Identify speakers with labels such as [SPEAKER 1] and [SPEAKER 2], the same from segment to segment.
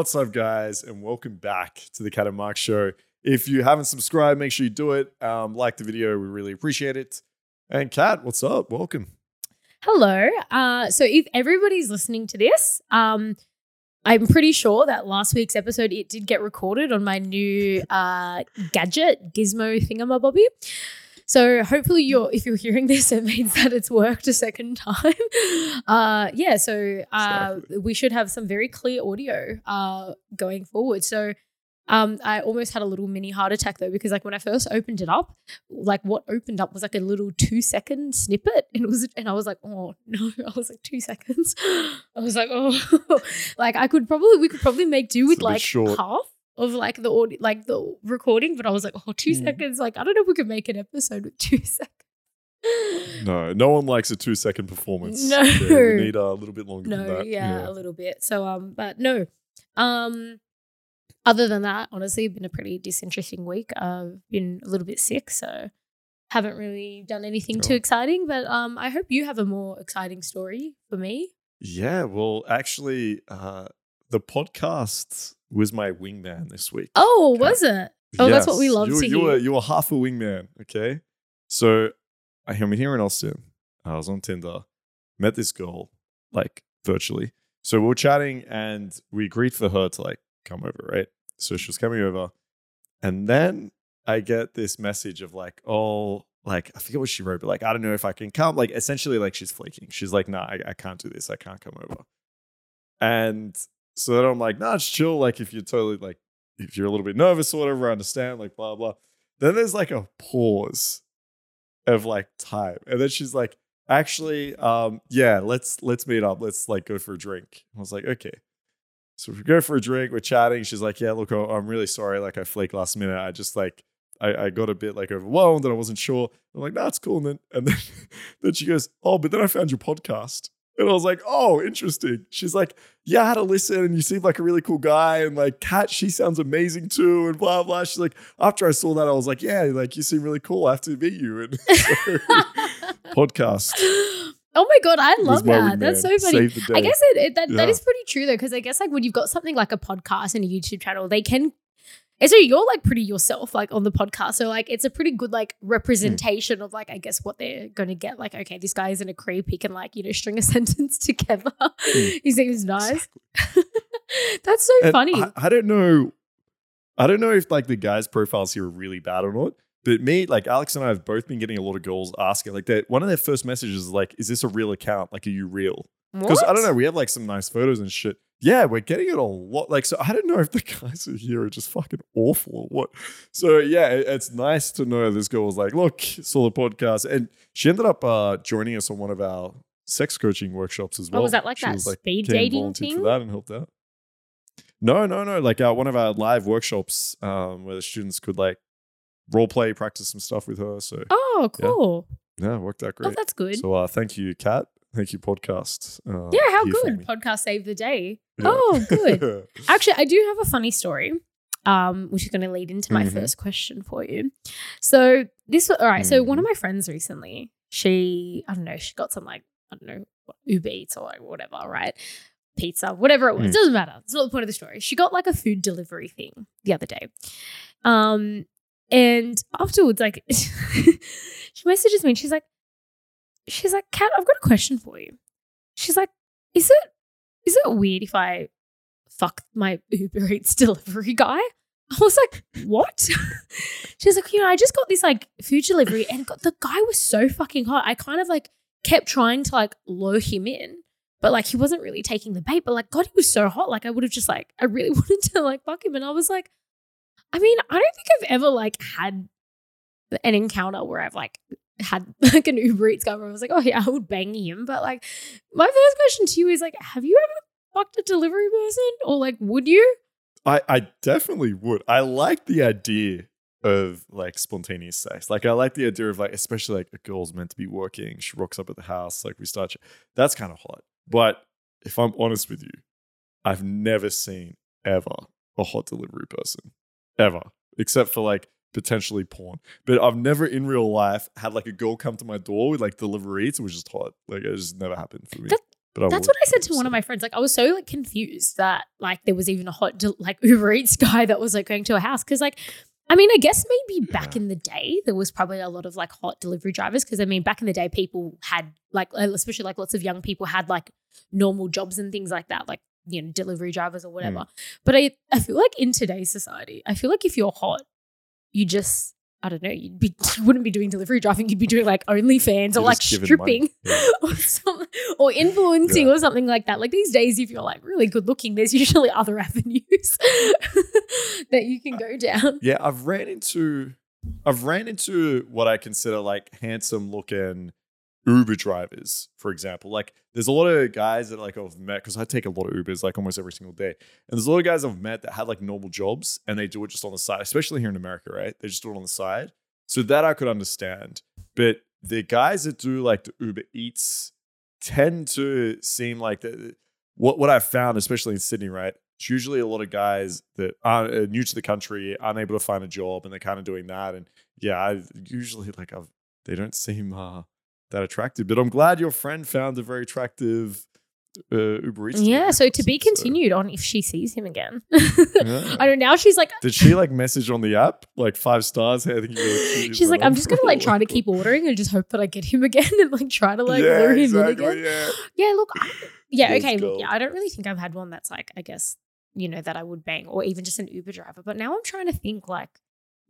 [SPEAKER 1] What's up, guys, and welcome back to the Kat and Mark Show. If you haven't subscribed, make sure you do it. Um, like the video, we really appreciate it. And Kat, what's up? Welcome.
[SPEAKER 2] Hello. Uh, so if everybody's listening to this, um, I'm pretty sure that last week's episode it did get recorded on my new uh, gadget gizmo thingamabobby. So hopefully you're if you're hearing this, it means that it's worked a second time. Uh, yeah, so uh, we should have some very clear audio uh, going forward. So um, I almost had a little mini heart attack though because like when I first opened it up, like what opened up was like a little two second snippet, and it was and I was like, oh no, I was like two seconds. I was like, oh, like I could probably we could probably make do with like half of like the audio, like the recording, but I was like, oh, two
[SPEAKER 1] Mm.
[SPEAKER 2] seconds. Like I don't know if we could make an episode with two seconds.
[SPEAKER 1] No, no one likes a two second performance.
[SPEAKER 2] No.
[SPEAKER 1] Yeah, we need a little bit longer than
[SPEAKER 2] no,
[SPEAKER 1] that.
[SPEAKER 2] yeah, a little bit. So um, but no, um, other than that, honestly, been a pretty disinteresting week. I've been a little bit sick, so haven't really done anything too
[SPEAKER 1] Oh.
[SPEAKER 2] exciting. But um, I hope you have a more exciting story for me.
[SPEAKER 1] Yeah, well, actually, uh, the podcast was my wingman this week.
[SPEAKER 2] Oh,
[SPEAKER 1] Okay.
[SPEAKER 2] was it? Oh, that's what we love
[SPEAKER 1] you,
[SPEAKER 2] to
[SPEAKER 1] you
[SPEAKER 2] hear.
[SPEAKER 1] Were, you were half a wingman, okay? So I'm here in Austin. I was on Tinder, met this girl, like virtually. So we were chatting and we agreed for her to like come over, right? So she was coming over. And then I get this message of like, oh, like I forget what she wrote, but like, I don't know if I can come. Like essentially, like she's flaking. She's like, nah, I, I can't do this. I can't come over. And so then I'm like, nah, it's chill. Like if you're totally like, if you're a little bit nervous or whatever, I understand, like blah blah. Then there's like a pause of like time. And then she's like, actually, um, yeah, let's let's meet up. Let's like go for a drink. I was like, okay. So we go for a drink, we're chatting. She's like, Yeah, look, I'm really sorry. Like I flaked last minute. I just like I, I got a bit like overwhelmed and I wasn't sure. I'm like, no, it's cool. And then and then, then she goes, Oh, but then I found your podcast. And I was like, oh, interesting. She's like, yeah, I had to listen and you seem like a really cool guy. And like, Kat, she sounds amazing too. And blah, blah. She's like, after I saw that, I was like, yeah, like, you seem really cool. I have to meet you. And so, podcast.
[SPEAKER 2] oh my god, I love that. That's so funny.
[SPEAKER 1] Saved the day.
[SPEAKER 2] I guess it, it, that, that
[SPEAKER 1] Yeah.
[SPEAKER 2] is pretty true though, because I guess like when you've got something like a podcast and a YouTube channel, they can. And so you're like pretty yourself, like on the podcast. So like it's a pretty good like hmm. representation of like I guess what they're going to get. Like okay, this guy isn't a creep. He can like you know string a sentence together. Hmm. he seems nice. That's so
[SPEAKER 1] And
[SPEAKER 2] funny.
[SPEAKER 1] I, I don't know. I don't know if like the guys' profiles here are really bad or not. But me, like Alex and I have both been getting a lot of girls asking, like that one of their first messages is like, is this a real account? Like, are you real? Because I don't know, we have like some nice photos and shit. Yeah, we're getting it a lot. Like, so I don't know if the guys are here are just fucking awful or what. So yeah, it- it's nice to know this girl was like, look, saw the podcast, and she ended up uh, joining us on one of our sex coaching workshops as well.
[SPEAKER 2] Oh, was that like
[SPEAKER 1] She
[SPEAKER 2] that speed
[SPEAKER 1] came
[SPEAKER 2] dating
[SPEAKER 1] volunteered
[SPEAKER 2] thing?
[SPEAKER 1] for that and helped out. No, no, no. Like uh, one of our live workshops um, where the students could like role play, practice some stuff with her. So
[SPEAKER 2] Oh,
[SPEAKER 1] Yeah.
[SPEAKER 2] cool.
[SPEAKER 1] yeah, it worked out great.
[SPEAKER 2] Oh, that's good.
[SPEAKER 1] So uh, thank you, Kat. Thank you, podcast. Uh,
[SPEAKER 2] yeah, how good. Podcast saved the day.
[SPEAKER 1] Yeah.
[SPEAKER 2] Oh, good. Actually, I do have a funny story, um, which is going to lead into my
[SPEAKER 1] Mhm.
[SPEAKER 2] first question for you. So this, all right. So one of
[SPEAKER 1] Mm-hmm.
[SPEAKER 2] my friends recently, she, I don't know, she got some like, I don't know, what, Uber Eats or like whatever, right? Pizza, whatever it was,
[SPEAKER 1] Mm.
[SPEAKER 2] doesn't matter. It's not the point of the story. She got like a food delivery thing the other day, um, and afterwards, like, she messages me and she's like, she's like, Kat, I've got a question for you. She's like, is it is it weird if I fuck my Uber Eats delivery guy? I was like, what? She's like, you know, I just got this like food delivery and got, the guy was so fucking hot. I kind of like kept trying to like lure him in, but like he wasn't really taking the bait. But like, God, he was so hot. Like, I would have just like, I really wanted to like fuck him. And I was like, I mean, I don't think I've ever like had an encounter where I've like had like an Uber Eats where I was like, oh yeah, I would bang him. But like, my first question to you is like, have you ever fucked a delivery person, or like, would you?
[SPEAKER 1] I, I definitely would. I like the idea of like spontaneous sex. Like I like the idea of like, especially like a girl's meant to be working. She rocks up at the house. Like we start. That's kind of hot. But if I'm honest with you, I've never seen ever a hot delivery person ever, except for like potentially porn. But I've never in real life had like a girl come to my door with like delivery eats, which is hot. Like it just never happened for me.
[SPEAKER 2] That-
[SPEAKER 1] But I
[SPEAKER 2] That's what I said to one of my friends. Like, I was so like confused that like there was even a hot like Uber Eats guy that was like going to a house because like. I mean, I guess maybe back
[SPEAKER 1] Yeah.
[SPEAKER 2] in the day there was probably a lot of like hot delivery drivers because I mean, back in the day people had like, uh, especially like lots of young people had like normal jobs and things like that, like you know, delivery drivers or whatever. But I, I feel like in today's society, I feel like if you're hot, you just, I don't know, you'd be, you wouldn't be doing delivery driving, you'd be doing like OnlyFans or like stripping.
[SPEAKER 1] Yeah.
[SPEAKER 2] or something or influencing
[SPEAKER 1] Yeah.
[SPEAKER 2] or something like that. Like these days, if you're like really good looking, there's usually other avenues that you can go down.
[SPEAKER 1] Yeah, I've ran into I've ran into what I consider like handsome looking Uber drivers, for example. Like there's a lot of guys that like I've met because I take a lot of Ubers like almost every single day. And there's a lot of guys I've met that had like normal jobs and they do it just on the side, especially here in America, right? They just do it on the side. So that I could understand. But the guys that do like the Uber Eats tend to seem like the what what I've found, especially in Sydney, right? It's usually a lot of guys that are uh, new to the country, unable to find a job, and they're kind of doing that. And yeah, I usually like I've they don't seem uh, that attractive. But I'm glad your friend found a very attractive uh, Uber Eats.
[SPEAKER 2] Yeah, so to be
[SPEAKER 1] person, so-
[SPEAKER 2] continued on if she sees him again.
[SPEAKER 1] Yeah.
[SPEAKER 2] I don't know. Now she's like,
[SPEAKER 1] Did she like message on the app like five stars? Think
[SPEAKER 2] she's like, I'm just gonna like try to keep ordering and just hope that I get him again and like try to like
[SPEAKER 1] yeah,
[SPEAKER 2] lure him
[SPEAKER 1] exactly.
[SPEAKER 2] in again.
[SPEAKER 1] Yeah.
[SPEAKER 2] Yeah, look, I, yeah, okay, look, yeah, I don't really think I've had one that's like, I guess, you know, that I would bang or even just an Uber driver. But now I'm trying to think, like,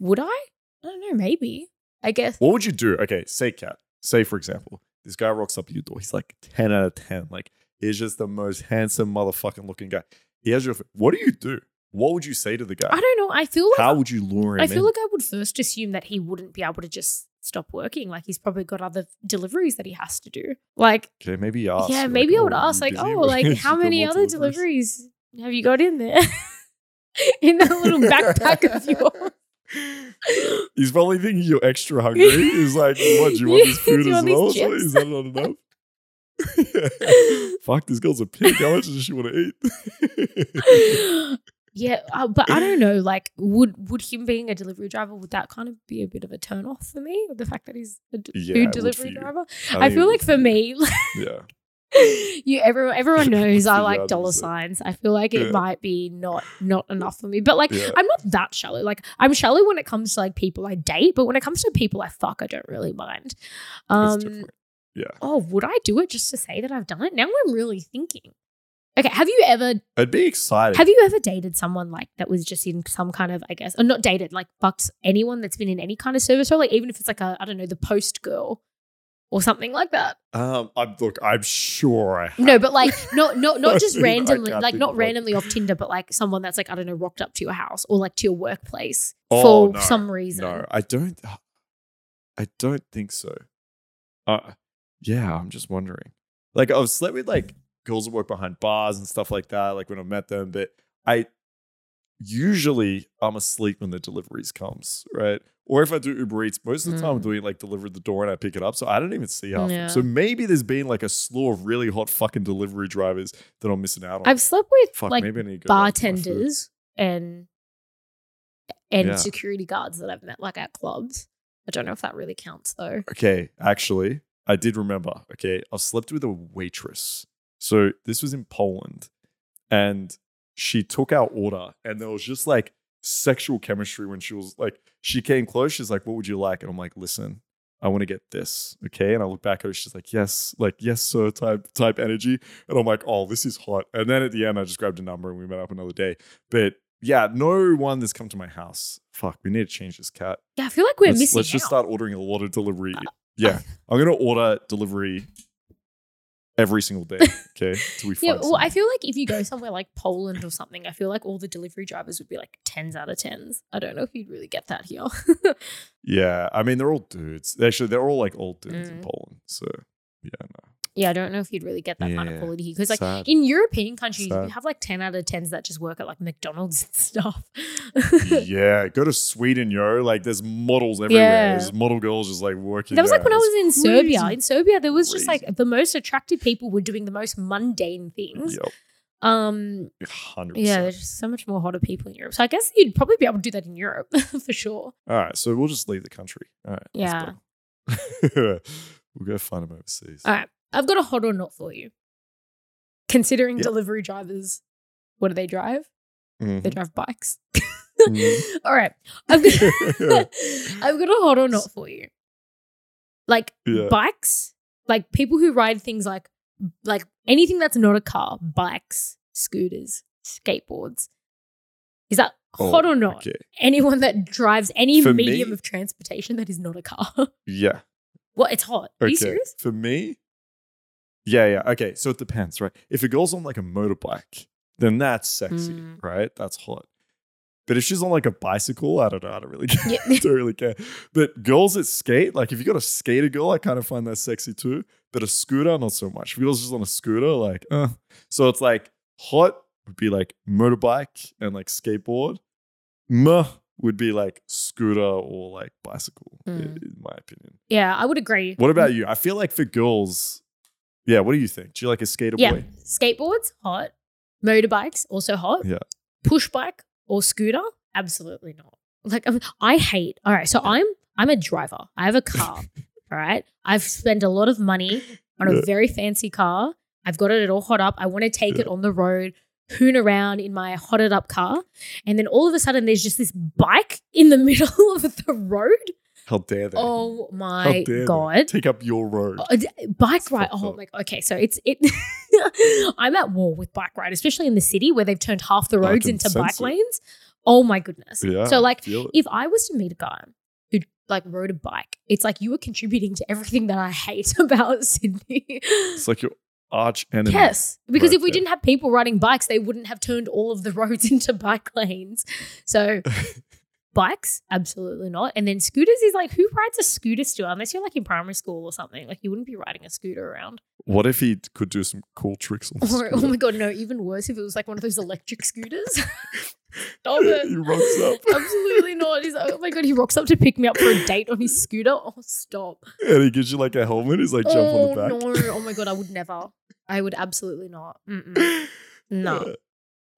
[SPEAKER 2] would I? I don't know, maybe. I guess.
[SPEAKER 1] What would you do? Okay, say Kat. Say for example, this guy rocks up at your door. He's like ten out of ten. Like he's just the most handsome motherfucking looking guy. He has your. What do you do? What would you say to the guy?
[SPEAKER 2] I don't know. I feel like
[SPEAKER 1] How would you lure him
[SPEAKER 2] I feel
[SPEAKER 1] in?
[SPEAKER 2] like I would first assume that he wouldn't be able to just stop working. Like he's probably got other deliveries that he has to do. Like,
[SPEAKER 1] okay, maybe ask.
[SPEAKER 2] yeah,
[SPEAKER 1] like,
[SPEAKER 2] maybe I
[SPEAKER 1] oh,
[SPEAKER 2] would
[SPEAKER 1] you
[SPEAKER 2] ask, like, oh, like how many other deliveries have you got in there? in that little backpack of yours.
[SPEAKER 1] He's probably thinking you're extra hungry. He's like, what, do you want this food as well? Is that not enough? Fuck, this girl's a pig. How much does she want to eat?
[SPEAKER 2] yeah, uh, but I don't know. Like, would would him being a delivery driver would that kind of be a bit of a turn off for me? The fact that he's a d-
[SPEAKER 1] Yeah,
[SPEAKER 2] food delivery driver.
[SPEAKER 1] I
[SPEAKER 2] I, feel like for me, like,
[SPEAKER 1] yeah.
[SPEAKER 2] you everyone everyone knows I like dollar
[SPEAKER 1] 100%.
[SPEAKER 2] signs. I feel like it
[SPEAKER 1] Yeah.
[SPEAKER 2] might be not not enough for me. But like
[SPEAKER 1] Yeah.
[SPEAKER 2] I'm not that shallow. Like I'm shallow when it comes to like people I date, but when it comes to people I fuck, I don't really mind. Um.
[SPEAKER 1] Yeah.
[SPEAKER 2] oh, would I do it just to say that I've done it? Now I'm really thinking. Okay, have you ever
[SPEAKER 1] I'd be excited.
[SPEAKER 2] have you ever dated someone like that was just in some kind of I guess or not dated, like fucked anyone that's been in any kind of service role, like even if it's like a I don't know, the post girl or something like that?
[SPEAKER 1] um, I'm, look, I'm sure I have.
[SPEAKER 2] No, but like not not not just
[SPEAKER 1] I mean, I
[SPEAKER 2] randomly, like not randomly off Tinder, but like someone that's like I don't know, rocked up to your house or like to your workplace
[SPEAKER 1] Oh,
[SPEAKER 2] for
[SPEAKER 1] no,
[SPEAKER 2] some reason.
[SPEAKER 1] No, I don't. I don't think so. Uh, yeah, I'm just wondering. Like, I've slept with like girls that work behind bars and stuff like that. Like when I met them, but I usually I'm asleep when the deliveries comes, right? Or if I do Uber Eats, most of the time I'm
[SPEAKER 2] Mm.
[SPEAKER 1] doing like deliver the door and I pick it up, so I don't even see half.
[SPEAKER 2] Yeah.
[SPEAKER 1] So maybe there's been like a slew of really hot fucking delivery drivers that I'm missing out on.
[SPEAKER 2] I've slept with
[SPEAKER 1] Fuck,
[SPEAKER 2] like
[SPEAKER 1] maybe I need to go back to my food.
[SPEAKER 2] bartenders and and
[SPEAKER 1] Yeah.
[SPEAKER 2] security guards that I've met like at clubs. I don't know if that really counts though.
[SPEAKER 1] Okay, actually, I did remember. Okay, I've slept with a waitress. So this was in Poland, and she took our order, and there was just like sexual chemistry when she was like, she came close. She's like, "What would you like?" And I'm like, "Listen, I want to get this." Okay, and I look back at her. She's like, "Yes, like yes, sir." Type type energy, and I'm like, "Oh, this is hot." And then at the end, I just grabbed a number and we met up another day. But yeah, no one that's come to my house. Fuck, we need to change this Kat
[SPEAKER 2] Yeah, I feel like we're
[SPEAKER 1] let's,
[SPEAKER 2] missing
[SPEAKER 1] let's just start ordering a lot of delivery. Uh, yeah, uh I'm gonna order delivery every single day. Okay, we
[SPEAKER 2] Yeah, well, I feel like if you go somewhere like Poland or something, I feel like all the delivery drivers would be like tens out of tens. I don't know if you'd really get that here.
[SPEAKER 1] yeah, I mean they're all dudes. Actually, they're all like old dudes in
[SPEAKER 2] Mm.
[SPEAKER 1] Poland. So yeah, no.
[SPEAKER 2] Yeah, I don't know if you'd really get that kind of
[SPEAKER 1] Yeah,
[SPEAKER 2] quality here because like
[SPEAKER 1] sad.
[SPEAKER 2] in European countries,
[SPEAKER 1] Sad.
[SPEAKER 2] you have like ten out of tens that just work at like McDonald's and stuff.
[SPEAKER 1] yeah, go to Sweden, yo. Like there's models everywhere.
[SPEAKER 2] Yeah.
[SPEAKER 1] There's model girls just like working.
[SPEAKER 2] That was like
[SPEAKER 1] there.
[SPEAKER 2] when I
[SPEAKER 1] It's
[SPEAKER 2] was in Serbia.
[SPEAKER 1] crazy.
[SPEAKER 2] In Serbia, there was just like the most attractive people were doing the most mundane things.
[SPEAKER 1] Yep,
[SPEAKER 2] Um,
[SPEAKER 1] hundred
[SPEAKER 2] yeah,
[SPEAKER 1] percent.
[SPEAKER 2] there's just so much more hotter people in Europe. So I guess you'd probably be able to do that in Europe for sure.
[SPEAKER 1] All right, so we'll just leave the country. All right.
[SPEAKER 2] Yeah.
[SPEAKER 1] let's we'll go find them overseas.
[SPEAKER 2] All right, I've got a hot or not for you. considering
[SPEAKER 1] Yeah.
[SPEAKER 2] delivery drivers, what do they drive?
[SPEAKER 1] Mhm.
[SPEAKER 2] They drive bikes.
[SPEAKER 1] Mhm.
[SPEAKER 2] All right. I've got, I've got a hot or not for you. Like
[SPEAKER 1] Yeah.
[SPEAKER 2] bikes, like people who ride things like like anything that's not a car, bikes, scooters, skateboards. Is that
[SPEAKER 1] Oh,
[SPEAKER 2] hot or not?
[SPEAKER 1] Okay.
[SPEAKER 2] Anyone that drives any
[SPEAKER 1] For
[SPEAKER 2] medium
[SPEAKER 1] me-
[SPEAKER 2] of transportation that is not a car.
[SPEAKER 1] Yeah.
[SPEAKER 2] well, it's hot. Are
[SPEAKER 1] Okay.
[SPEAKER 2] you serious?
[SPEAKER 1] For me, yeah, yeah. Okay. So it depends, right? If a girl's on like a motorbike, then that's sexy,
[SPEAKER 2] Mm.
[SPEAKER 1] right? That's hot. But if she's on like a bicycle, I don't know. I don't really care.
[SPEAKER 2] Yeah.
[SPEAKER 1] I don't really care. But girls that skate, like if you got a skater girl, I kind of find that sexy too. But a scooter, not so much. If girl's just on a scooter, like, uh. So it's like hot would be like motorbike and like skateboard. Muh would be like scooter or like bicycle,
[SPEAKER 2] Mm.
[SPEAKER 1] in my opinion.
[SPEAKER 2] Yeah, I would agree.
[SPEAKER 1] What about you? I feel like for girls, yeah. What do you think? Do you like a skater
[SPEAKER 2] Yeah,
[SPEAKER 1] boy?
[SPEAKER 2] skateboards hot, motorbikes also hot.
[SPEAKER 1] Yeah.
[SPEAKER 2] push bike or scooter, absolutely not. Like I, I hate. All right, so I'm I'm a driver. I have a car. all right, I've spent a lot of money on a
[SPEAKER 1] Yeah.
[SPEAKER 2] very fancy car. I've got it all hot up. I want to take it on the road, hoon around in my hotted up car, and then all of a sudden there's just this bike in the middle of the road.
[SPEAKER 1] How dare they?
[SPEAKER 2] Oh my
[SPEAKER 1] they?
[SPEAKER 2] god!
[SPEAKER 1] Take up your road.
[SPEAKER 2] Uh, bike ride. Oh my. Okay, so it's it. I'm at war with bike ride, especially in the city where they've turned half the roads into bike
[SPEAKER 1] it.
[SPEAKER 2] lanes. Oh my goodness.
[SPEAKER 1] yeah.
[SPEAKER 2] So like, if I was to meet a guy who like rode a bike, it's like you were contributing to everything that I hate about Sydney.
[SPEAKER 1] it's like your arch enemy.
[SPEAKER 2] Yes, because
[SPEAKER 1] right
[SPEAKER 2] if we
[SPEAKER 1] there.
[SPEAKER 2] didn't have people riding bikes, they wouldn't have turned all of the roads into bike lanes. So bikes, absolutely not. And then scooters is like, who rides a scooter still? Unless you're like in primary school or something, like you wouldn't be riding a scooter around.
[SPEAKER 1] What if he could do some cool tricks on
[SPEAKER 2] Or, oh my god, no! Even worse if it was like one of those electric scooters. Stop it!
[SPEAKER 1] he rocks up
[SPEAKER 2] Absolutely not. He's like, oh my god, he rocks up to pick me up for a date on his scooter. Oh, stop!
[SPEAKER 1] and he gives you like a helmet. He's like jump
[SPEAKER 2] oh
[SPEAKER 1] on the oh, back.
[SPEAKER 2] no! Oh my god, I would never. I would absolutely not. Mm-mm. No.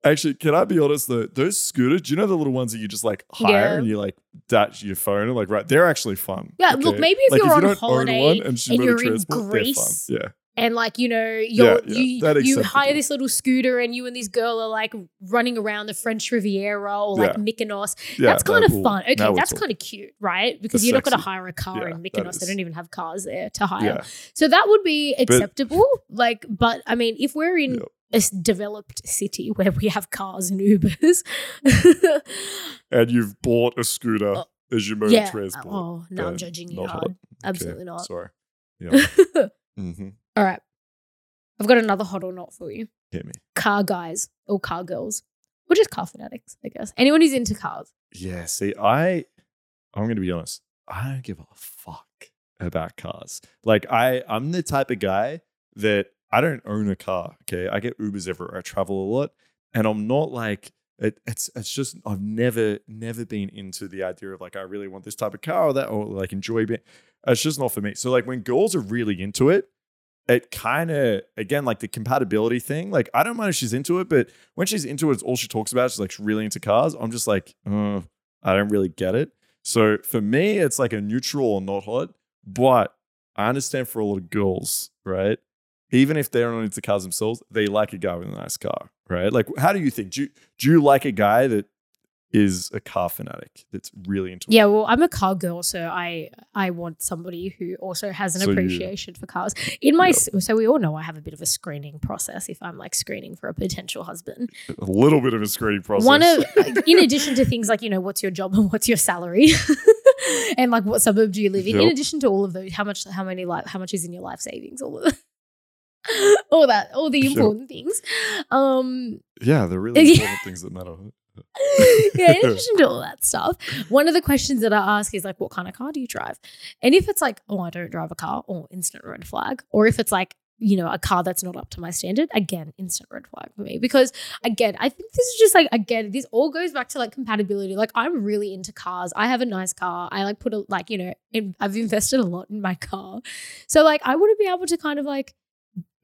[SPEAKER 1] Actually, can I be honest though? Those scooters, do you know the little ones that you just like hire
[SPEAKER 2] Yeah.
[SPEAKER 1] and you like datch your phone and like right? They're actually fun.
[SPEAKER 2] Yeah, look, maybe if
[SPEAKER 1] Like,
[SPEAKER 2] you're on
[SPEAKER 1] don't
[SPEAKER 2] holiday
[SPEAKER 1] one and,
[SPEAKER 2] and you're in
[SPEAKER 1] transport, they're fun.
[SPEAKER 2] Greece,
[SPEAKER 1] yeah,
[SPEAKER 2] and like you know, you're
[SPEAKER 1] yeah,
[SPEAKER 2] you
[SPEAKER 1] that
[SPEAKER 2] you hire this little scooter, and you and this girl are like running around the French Riviera or like
[SPEAKER 1] Yeah.
[SPEAKER 2] Mykonos.
[SPEAKER 1] yeah,
[SPEAKER 2] that's kind of fun. Okay, that's kind of cute, right? Because
[SPEAKER 1] That's
[SPEAKER 2] you're not going to hire a car
[SPEAKER 1] Yeah,
[SPEAKER 2] in Mykonos. They don't even have cars there to hire.
[SPEAKER 1] Yeah,
[SPEAKER 2] So that would be acceptable. like, but I mean, if we're in. A developed city where we have cars and Ubers,
[SPEAKER 1] and you've bought a scooter
[SPEAKER 2] Oh,
[SPEAKER 1] as your mode
[SPEAKER 2] yeah.
[SPEAKER 1] of transport.
[SPEAKER 2] Oh, no, I'm judging you
[SPEAKER 1] not
[SPEAKER 2] hard.
[SPEAKER 1] hot. Okay,
[SPEAKER 2] Absolutely not.
[SPEAKER 1] Sorry. Yeah. mm-hmm.
[SPEAKER 2] All right. I've got another hot or not for you.
[SPEAKER 1] Hit me.
[SPEAKER 2] Car guys or car girls. Or just car fanatics, I guess. Anyone who's into cars.
[SPEAKER 1] Yeah. See, I, I'm gonna be honest. I don't give a fuck about cars. Like I, I'm the type of guy that I don't own a car. Okay, I get Ubers everywhere. I travel a lot, and I'm not like it, it's. It's just I've never, never been into the idea of like I really want this type of car or that or like enjoy being. It's just not for me. So like when girls are really into it, it kind of again like the compatibility thing. Like I don't mind if she's into it, but when she's into it, it's all she talks about. She's like she's really into cars. I'm just like, uh, I don't really get it. So for me, it's like a neutral or not hot. But I understand for a lot of girls, right? Even if they're not into cars themselves, they like a guy with a nice car, right? Like, how do you think? Do you, do you like a guy that is a car fanatic that's really into?
[SPEAKER 2] Yeah, well, I'm a car girl, so I I want somebody who also has an
[SPEAKER 1] So you-
[SPEAKER 2] appreciation for cars. In my
[SPEAKER 1] Yep.
[SPEAKER 2] so we all know I have a bit of a screening process if I'm like screening for a potential husband.
[SPEAKER 1] A little bit of a screening process.
[SPEAKER 2] One of in addition to things like, you know, what's your job and what's your salary? and like what suburb do you live in? In addition to all of those, how much how many life how much is in your life savings? All of all that, all the
[SPEAKER 1] Sure.
[SPEAKER 2] important things. Um
[SPEAKER 1] yeah, the really
[SPEAKER 2] Yeah.
[SPEAKER 1] important things that matter.
[SPEAKER 2] yeah, in addition to all that stuff, one of the questions that I ask is like, what kind of car do you drive? And if it's like, oh, I don't drive a car, or instant red flag. Or if it's like, you know, a car that's not up to my standard, again, instant red flag for me. Because again, I think this is just like, again, this all goes back to like compatibility. Like, I'm really into cars. I have a nice car. I like put a, like, you know, in, I've invested a lot in my car. So, like, I want to be able to kind of like,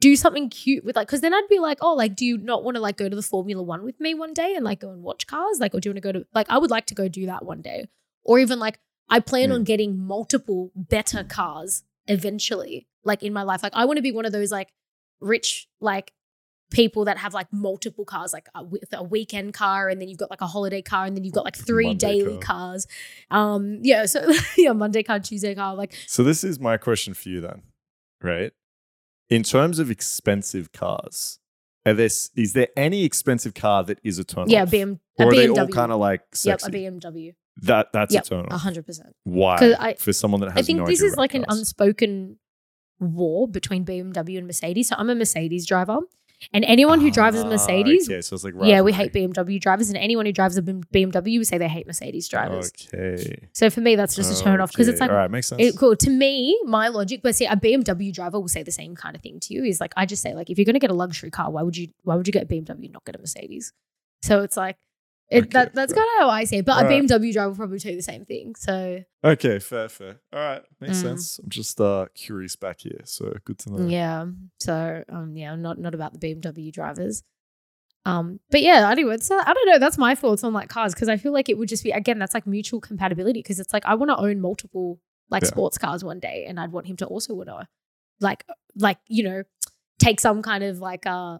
[SPEAKER 2] do something cute with like because then I'd be like, oh, like, do you not want to like go to the Formula One with me one day and like go and watch cars? Like, or do you want to go to like I would like to go do that one day. Or even like I plan
[SPEAKER 1] Mm.
[SPEAKER 2] on getting multiple better cars eventually, like in my life. Like I want to be one of those like rich, like people that have like multiple cars, like a, with a weekend car, and then you've got like a holiday car, and then you've got like three
[SPEAKER 1] Monday
[SPEAKER 2] daily
[SPEAKER 1] car.
[SPEAKER 2] cars. Um, yeah, so yeah, Monday car, Tuesday car, like
[SPEAKER 1] So this is my question for you then, right? In terms of expensive cars, are this is there any expensive car that is a turn
[SPEAKER 2] yeah? BM, a
[SPEAKER 1] or are they
[SPEAKER 2] BMW.
[SPEAKER 1] all kind of like
[SPEAKER 2] yep,
[SPEAKER 1] sexy?
[SPEAKER 2] a BMW.
[SPEAKER 1] that that's
[SPEAKER 2] Yep,
[SPEAKER 1] a turn
[SPEAKER 2] a
[SPEAKER 1] off.
[SPEAKER 2] hundred percent.
[SPEAKER 1] Why?
[SPEAKER 2] I-
[SPEAKER 1] for someone that has
[SPEAKER 2] I think
[SPEAKER 1] no
[SPEAKER 2] this is like an unspoken war between BMW and Mercedes. So I'm a Mercedes driver, and anyone who drives a
[SPEAKER 1] ah, Mercedes,
[SPEAKER 2] We
[SPEAKER 1] okay, so it's like
[SPEAKER 2] yeah, we hate BMW drivers, and anyone who drives a BMW, we say they hate Mercedes drivers.
[SPEAKER 1] Okay,
[SPEAKER 2] So for me, that's just a turn off because it's like
[SPEAKER 1] all right, makes sense.
[SPEAKER 2] it, cool to me. My logic, but see, a BMW driver will say the same kind of thing to you. Is like I just say like if you're going to get a luxury car, why would you why would you get a BMW and not get a Mercedes? So it's like it,
[SPEAKER 1] Okay,
[SPEAKER 2] that that's
[SPEAKER 1] fair.
[SPEAKER 2] kind of how I see it. But a
[SPEAKER 1] Alright.
[SPEAKER 2] BMW driver will probably tell you the same thing. So
[SPEAKER 1] Okay, fair, fair. All right, makes
[SPEAKER 2] Mm.
[SPEAKER 1] sense. I'm just uh curious back here, so good to know.
[SPEAKER 2] Yeah. So um yeah, not not about the BMW drivers. Um, but yeah, anyway, so I don't know. That's my thoughts on like cars because I feel like it would just be again that's like mutual compatibility because it's like I want to own multiple like
[SPEAKER 1] Yeah.
[SPEAKER 2] sports cars one day, and I'd want him to also want to like like you know take some kind of like uh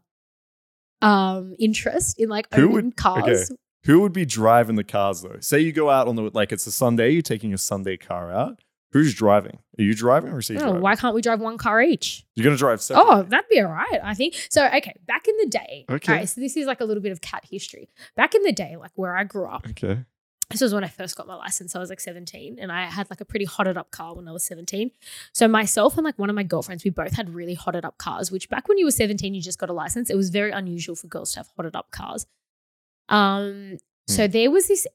[SPEAKER 2] um interest in like
[SPEAKER 1] Who
[SPEAKER 2] owning
[SPEAKER 1] would-
[SPEAKER 2] cars.
[SPEAKER 1] Who would be driving the cars though? Say you go out on the like it's a Sunday, you're taking a Sunday car out. Who's driving? Are you driving or is he
[SPEAKER 2] Oh,
[SPEAKER 1] driving?
[SPEAKER 2] why can't we drive one car each?
[SPEAKER 1] You're gonna drive separate.
[SPEAKER 2] Oh, that'd be all right, I think. So, okay, back in the day,
[SPEAKER 1] Okay.
[SPEAKER 2] all right, so this is like a little bit of Kat history. Back in the day, like where I grew up,
[SPEAKER 1] okay.
[SPEAKER 2] this was when I first got my license. I was like 17 and I had like a pretty hotted up car when I was 17. So myself and like one of my girlfriends, we both had really hotted up cars, which back when you were 17, you just got a license. It was very unusual for girls to have hotted up cars. Um, so there was this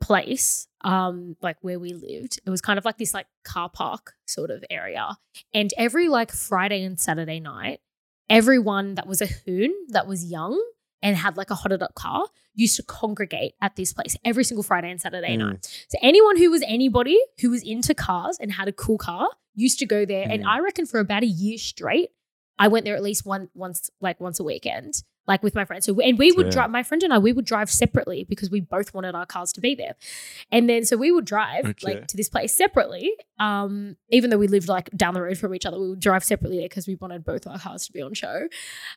[SPEAKER 2] place, um, like where we lived. It was kind of like this like car park sort of area. And every like Friday and Saturday night, everyone that was a hoon that was young and had like a hotted up car used to congregate at this place every single Friday and Saturday
[SPEAKER 1] Mm.
[SPEAKER 2] night. So anyone who was anybody who was into cars and had a cool car used to go there. And
[SPEAKER 1] Mm.
[SPEAKER 2] I reckon for about a year straight, I went there at least one once, like once a weekend, like with my friends. So and we would
[SPEAKER 1] Yeah.
[SPEAKER 2] drive. My friend and I, we would drive separately because we both wanted our cars to be there. And then so we would drive
[SPEAKER 1] Okay.
[SPEAKER 2] like to this place separately. Um, even though we lived like down the road from each other, we would drive separately there because we wanted both our cars to be on show.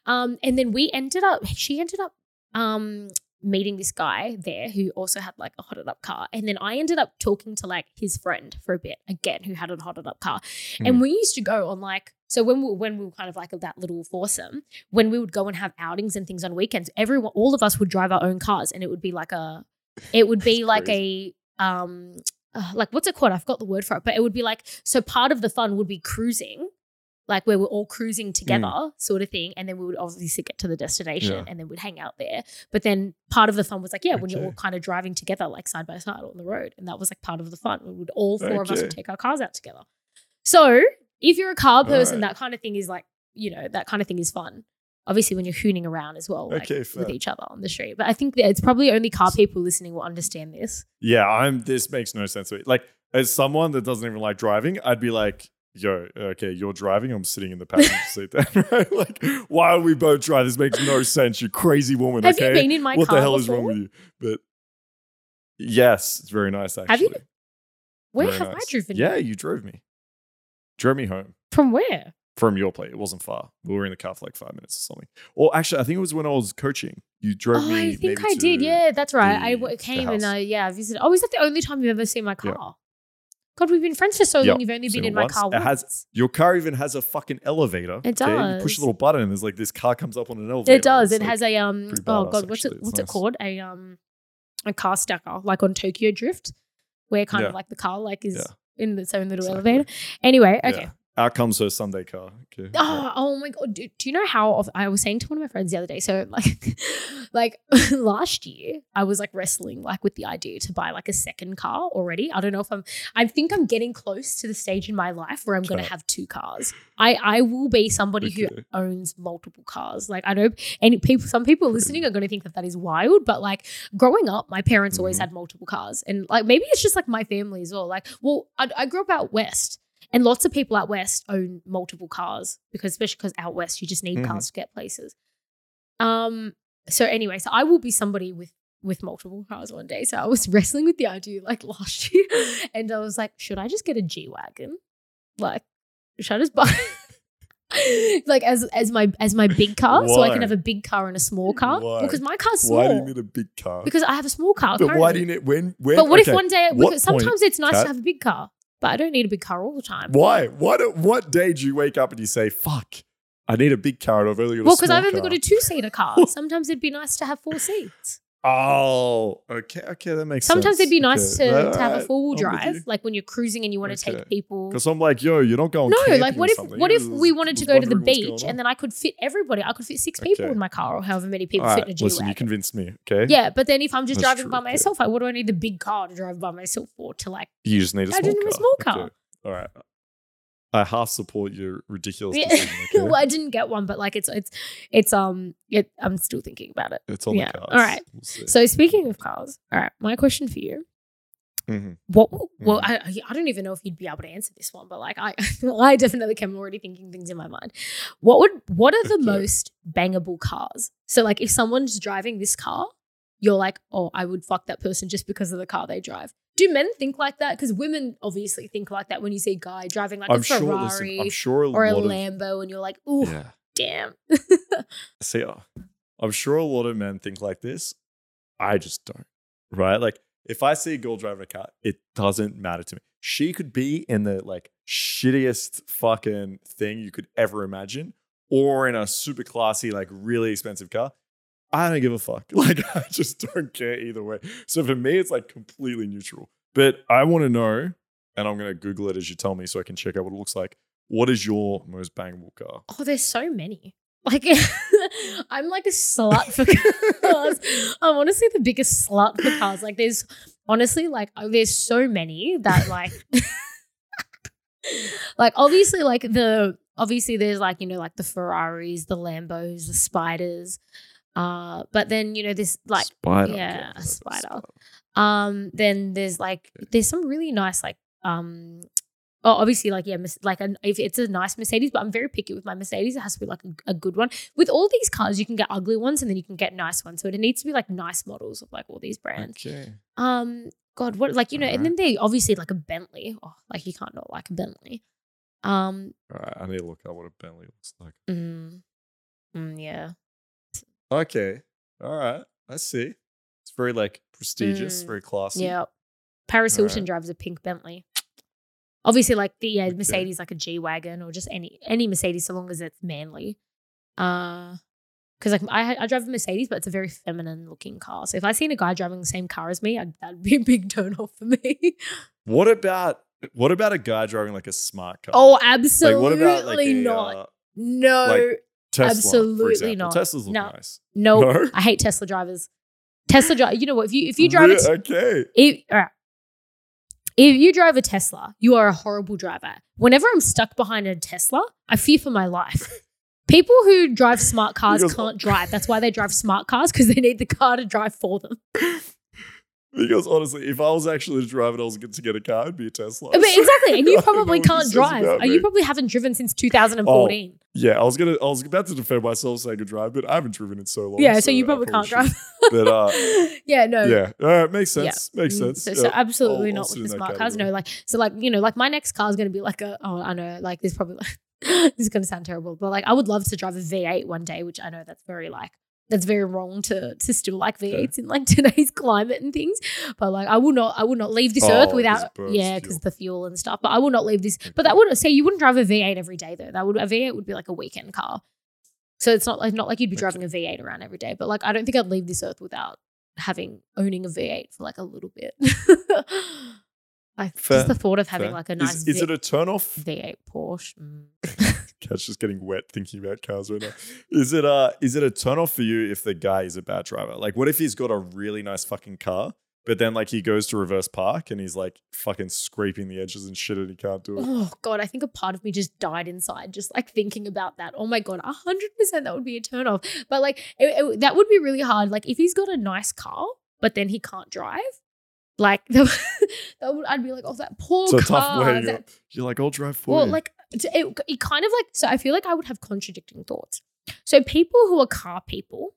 [SPEAKER 2] Um, and then we ended up. She ended up um meeting this guy there who also had like a hotted up car. And then I ended up talking to like his friend for a bit again, who had a hotted up car. And
[SPEAKER 1] Mm.
[SPEAKER 2] we used to go on like, so when we, when we were kind of like that little foursome, when we would go and have outings and things on weekends, everyone, all of us would drive our own cars and it would be like a, it would be like a, um, uh, like what's it called? I forgot the word for it, but it would be like, so part of the fun would be cruising. Like where we're all cruising together, mm. sort of thing, and then we would obviously get to the destination,
[SPEAKER 1] Yeah.
[SPEAKER 2] and then we'd hang out there. But then part of the fun was like, yeah, when you're all kind of driving together, like side by side on the road, and that was like part of the fun. We would all four of us would take our cars out together. So if you're a car person,
[SPEAKER 1] Alright.
[SPEAKER 2] that kind of thing is like, you know, that kind of thing is fun. Obviously, when you're hooning around as well, like
[SPEAKER 1] Okay,
[SPEAKER 2] with each other on the street. But I think that it's probably only car people listening will understand this.
[SPEAKER 1] Yeah, I'm. This makes no sense to me. Like, as someone that doesn't even like driving, I'd be like, "Yo, okay, you're driving. I'm sitting in the passenger seat." Then, right? Like, why are we both driving? This makes no sense. You crazy woman.
[SPEAKER 2] Have
[SPEAKER 1] okay,
[SPEAKER 2] you been in my
[SPEAKER 1] what
[SPEAKER 2] car
[SPEAKER 1] the hell is wrong with you? But yes, it's very nice. Actually,
[SPEAKER 2] Have you? Where
[SPEAKER 1] Very
[SPEAKER 2] have I driven?
[SPEAKER 1] Yeah, you drove me. Drove me home
[SPEAKER 2] From where?
[SPEAKER 1] from your place. It wasn't far. We were in the car for like five minutes or something. Or actually, I think it was when I was coaching. You drove
[SPEAKER 2] Oh,
[SPEAKER 1] me.
[SPEAKER 2] I think I did. Yeah, that's right. I
[SPEAKER 1] the- the
[SPEAKER 2] came and. I yeah visited. Oh, is that the only time you've ever seen my
[SPEAKER 1] Yeah.
[SPEAKER 2] God, we've been friends for so
[SPEAKER 1] Yep,
[SPEAKER 2] long. You've only
[SPEAKER 1] seen
[SPEAKER 2] been in my
[SPEAKER 1] once.
[SPEAKER 2] car
[SPEAKER 1] It has-
[SPEAKER 2] once.
[SPEAKER 1] Your car even has a fucking elevator.
[SPEAKER 2] It
[SPEAKER 1] okay? You push a little button and there's like this car comes up on an elevator.
[SPEAKER 2] It does. It
[SPEAKER 1] like-
[SPEAKER 2] has a um. Oh God, what's
[SPEAKER 1] actually.
[SPEAKER 2] it? What's it called? A um, a car stacker, like on Tokyo Drift, where kind of like the car like is
[SPEAKER 1] Yeah.
[SPEAKER 2] in its own little
[SPEAKER 1] Exactly.
[SPEAKER 2] elevator. Anyway, okay.
[SPEAKER 1] Yeah. Out comes her Sunday car. Okay.
[SPEAKER 2] Oh, oh my god! Do, do you know how of- I was saying to one of my friends the other day? So like, like last year, I was like wrestling like with the idea to buy like a second car already. I don't know if I'm. I think I'm getting close to the stage in my life where I'm going to have two cars. I I will be somebody who owns multiple cars. Like I know any people. Some people listening are going to think that that is wild, but like growing up, my parents always
[SPEAKER 1] Mhm.
[SPEAKER 2] had multiple cars, and like maybe it's just like my family as well. Like, well, I, I grew up out west. And lots of people out west own multiple cars because, especially because out west, you just need
[SPEAKER 1] Mhm.
[SPEAKER 2] cars to get places. Um. So anyway, so I will be somebody with with multiple cars one day. So I was wrestling with the idea like last year, and I was like, should I just get a G wagon? Like, should I just buy? like as as my as my big car, so I can have a big car and a small car.
[SPEAKER 1] Why?
[SPEAKER 2] Because my car's small.
[SPEAKER 1] Why do you need a big car?
[SPEAKER 2] because I have a small car.
[SPEAKER 1] but why do
[SPEAKER 2] currently.
[SPEAKER 1] you need when when?
[SPEAKER 2] But what
[SPEAKER 1] okay,
[SPEAKER 2] if one day? Because sometimes
[SPEAKER 1] point,
[SPEAKER 2] it's nice
[SPEAKER 1] Kat?
[SPEAKER 2] to have a big car, but I don't need a big car all the time.
[SPEAKER 1] Why? What? What day do you wake up and you say, "Fuck, I need a big car"? and I've only got a
[SPEAKER 2] Well, because I've only
[SPEAKER 1] car."
[SPEAKER 2] got a two seater car. Sometimes it'd be nice to have four seats.
[SPEAKER 1] Oh, okay, okay, that makes sense.
[SPEAKER 2] Sometimes
[SPEAKER 1] sense.
[SPEAKER 2] it'd be nice
[SPEAKER 1] Okay.
[SPEAKER 2] to, to have a four wheel
[SPEAKER 1] I'm with
[SPEAKER 2] drive,
[SPEAKER 1] you.
[SPEAKER 2] like when you're cruising and you want to
[SPEAKER 1] Okay.
[SPEAKER 2] take people.
[SPEAKER 1] Because I'm like, yo, you're not going.
[SPEAKER 2] No,
[SPEAKER 1] camping
[SPEAKER 2] like
[SPEAKER 1] or
[SPEAKER 2] what if
[SPEAKER 1] something.
[SPEAKER 2] what if we wanted to
[SPEAKER 1] was
[SPEAKER 2] go to the
[SPEAKER 1] wondering what's
[SPEAKER 2] beach and then I could fit everybody? I could fit six people
[SPEAKER 1] Okay.
[SPEAKER 2] in my car or however many people
[SPEAKER 1] All
[SPEAKER 2] fit in a G
[SPEAKER 1] listen, you
[SPEAKER 2] wagon.
[SPEAKER 1] convinced me. Okay,
[SPEAKER 2] Yeah, but then if I'm just
[SPEAKER 1] That's
[SPEAKER 2] driving
[SPEAKER 1] true,
[SPEAKER 2] by
[SPEAKER 1] okay.
[SPEAKER 2] myself, like what do I need the big car to drive by myself for? To like,
[SPEAKER 1] you just need a
[SPEAKER 2] I
[SPEAKER 1] small
[SPEAKER 2] just need
[SPEAKER 1] car.
[SPEAKER 2] a small car.
[SPEAKER 1] Okay. All right, I half support your ridiculous
[SPEAKER 2] Yeah.
[SPEAKER 1] decision. Okay?
[SPEAKER 2] well, I didn't get one, but like it's it's it's um, it, I'm still thinking about it.
[SPEAKER 1] it's on
[SPEAKER 2] yeah,
[SPEAKER 1] the cards.
[SPEAKER 2] all right.
[SPEAKER 1] We'll.
[SPEAKER 2] So speaking of cars, all right, my question for you.
[SPEAKER 1] Mhm.
[SPEAKER 2] What? Well,
[SPEAKER 1] Mm-hmm.
[SPEAKER 2] I I I don't even know if you'd be able to answer this one, but like I I definitely am already thinking things in my mind. What would what are the
[SPEAKER 1] Okay.
[SPEAKER 2] most bangable cars? So like if someone's driving this car, you're like, oh, I would fuck that person just because of the car they drive. Do men think like that? Because women obviously think like that when you see a guy driving like
[SPEAKER 1] I'm
[SPEAKER 2] a
[SPEAKER 1] sure.
[SPEAKER 2] Ferrari
[SPEAKER 1] Listen, I'm sure a
[SPEAKER 2] or a
[SPEAKER 1] lot of
[SPEAKER 2] Lambo, and you're like, ooh,
[SPEAKER 1] yeah.
[SPEAKER 2] damn.
[SPEAKER 1] See, uh, I'm sure a lot of men think like this. I just don't. Right? Like, if I see a girl driving a car, it doesn't matter to me. She could be in the like shittiest fucking thing you could ever imagine, or in a super classy, like really expensive car. I don't give a fuck. Like, I just don't care either way. So for me, it's like completely neutral. But I want to know, and I'm going to Google it as you tell me so I can check out what it looks like. What is your most bangable car?
[SPEAKER 2] Oh, there's so many. Like I'm like a slut for cars. I'm honestly the biggest slut for cars. Like there's honestly like uh, there's so many that like like obviously like the obviously there's like you know like the Ferraris, the Lambos, the Spiders. Uh but then you know this like
[SPEAKER 1] Spider.
[SPEAKER 2] yeah, a spider. um then there's like there's some really nice like um oh obviously like yeah like an, if it's a nice mercedes but i'm very picky with my mercedes. It has to be like a, a good one. With all these cars you can get ugly ones and then you can get nice ones. So it needs to be like nice models of like all these brands.
[SPEAKER 1] Okay.
[SPEAKER 2] um god what like you know and then they obviously like a bentley. Oh like you can't not like a bentley. Um
[SPEAKER 1] All right, I need to look at what a Bentley looks like.
[SPEAKER 2] mm, mm, yeah
[SPEAKER 1] Okay. All right. I see. It's very like prestigious,
[SPEAKER 2] Mm,
[SPEAKER 1] very classy.
[SPEAKER 2] yeah paris
[SPEAKER 1] Alright.
[SPEAKER 2] hilton drives a pink bentley obviously like the yeah, mercedes like a g-wagon or just any any mercedes so long as it's manly uh because like I, I drive a mercedes but it's a very feminine looking car so if i seen a guy driving the same car as me I'd, that'd be a big turn off for me
[SPEAKER 1] What about what about a guy driving like a smart car?
[SPEAKER 2] oh
[SPEAKER 1] like
[SPEAKER 2] absolutely
[SPEAKER 1] what about like a,
[SPEAKER 2] not
[SPEAKER 1] uh,
[SPEAKER 2] no
[SPEAKER 1] like Tesla?
[SPEAKER 2] absolutely not.
[SPEAKER 1] Teslas look
[SPEAKER 2] No.
[SPEAKER 1] nice.
[SPEAKER 2] no
[SPEAKER 1] No?
[SPEAKER 2] i hate tesla drivers tesla drive you know what if you if you drive a
[SPEAKER 1] okay.
[SPEAKER 2] if, all right. if you drive a Tesla, you are a horrible driver. Whenever I'm stuck behind a Tesla, I fear for my life. People who drive smart cars
[SPEAKER 1] Because-
[SPEAKER 2] can't drive. That's why they drive smart cars because they need the car to drive for them.
[SPEAKER 1] Because honestly, if I was actually to drive and I was to get a car, it'd be a Tesla.
[SPEAKER 2] But exactly, and you
[SPEAKER 1] I don't know
[SPEAKER 2] probably can't drive. Uh, You probably haven't driven since 2014.
[SPEAKER 1] Yeah, I was gonna. I was about to defend myself saying I could drive, but I haven't driven it so long.
[SPEAKER 2] yeah, so you
[SPEAKER 1] I
[SPEAKER 2] probably can't
[SPEAKER 1] should.
[SPEAKER 2] drive.
[SPEAKER 1] But uh,
[SPEAKER 2] yeah, no.
[SPEAKER 1] yeah, all right, makes
[SPEAKER 2] Yeah.
[SPEAKER 1] sense. Makes
[SPEAKER 2] Mm,
[SPEAKER 1] sense.
[SPEAKER 2] So, so absolutely
[SPEAKER 1] I'll- I'll
[SPEAKER 2] not with the smart cars. No, like so, like you know, like my next car is going to be like a. Oh, I know, like this probably. this is going to sound terrible, but like I would love to drive a V8 one day, which I know that's very like that's very wrong to to still like V8s in like today's climate and things. But like I will not, I will not leave this
[SPEAKER 1] Oh,
[SPEAKER 2] earth without yeah, because the fuel and stuff. But I will not leave this. But that would say you wouldn't drive a V8 every day though. That would a V8 would be like a weekend car. So it's not like not like you'd be driving a V8 around every day. But like I don't think I'd leave this earth without having owning a V8 for like a little bit. like
[SPEAKER 1] Fair,
[SPEAKER 2] just the thought of having
[SPEAKER 1] Fair.
[SPEAKER 2] like a
[SPEAKER 1] Is-
[SPEAKER 2] nice
[SPEAKER 1] Is,
[SPEAKER 2] V-
[SPEAKER 1] it a turn off?
[SPEAKER 2] V8 Porsche. Mm.
[SPEAKER 1] Kat's just getting wet thinking about cars right now. Is it uh is it a turn off for you if the guy is a bad driver? Like what if he's got a really nice fucking car, but then like he goes to reverse park and he's like fucking scraping the edges and shit and he can't do it.
[SPEAKER 2] Oh god, I think a part of me just died inside just like thinking about that. Oh my god, a hundred percent that would be a turn off. But like it- it- that would be really hard. Like if he's got a nice car, but then he can't drive, like that, would, I'd be like, oh that poor
[SPEAKER 1] It's a
[SPEAKER 2] car.
[SPEAKER 1] tough way.
[SPEAKER 2] that-
[SPEAKER 1] You're, you're like, I'll drive for
[SPEAKER 2] well,
[SPEAKER 1] you.
[SPEAKER 2] like it, it, kind of like so. I feel like I would have contradicting thoughts. So people who are car people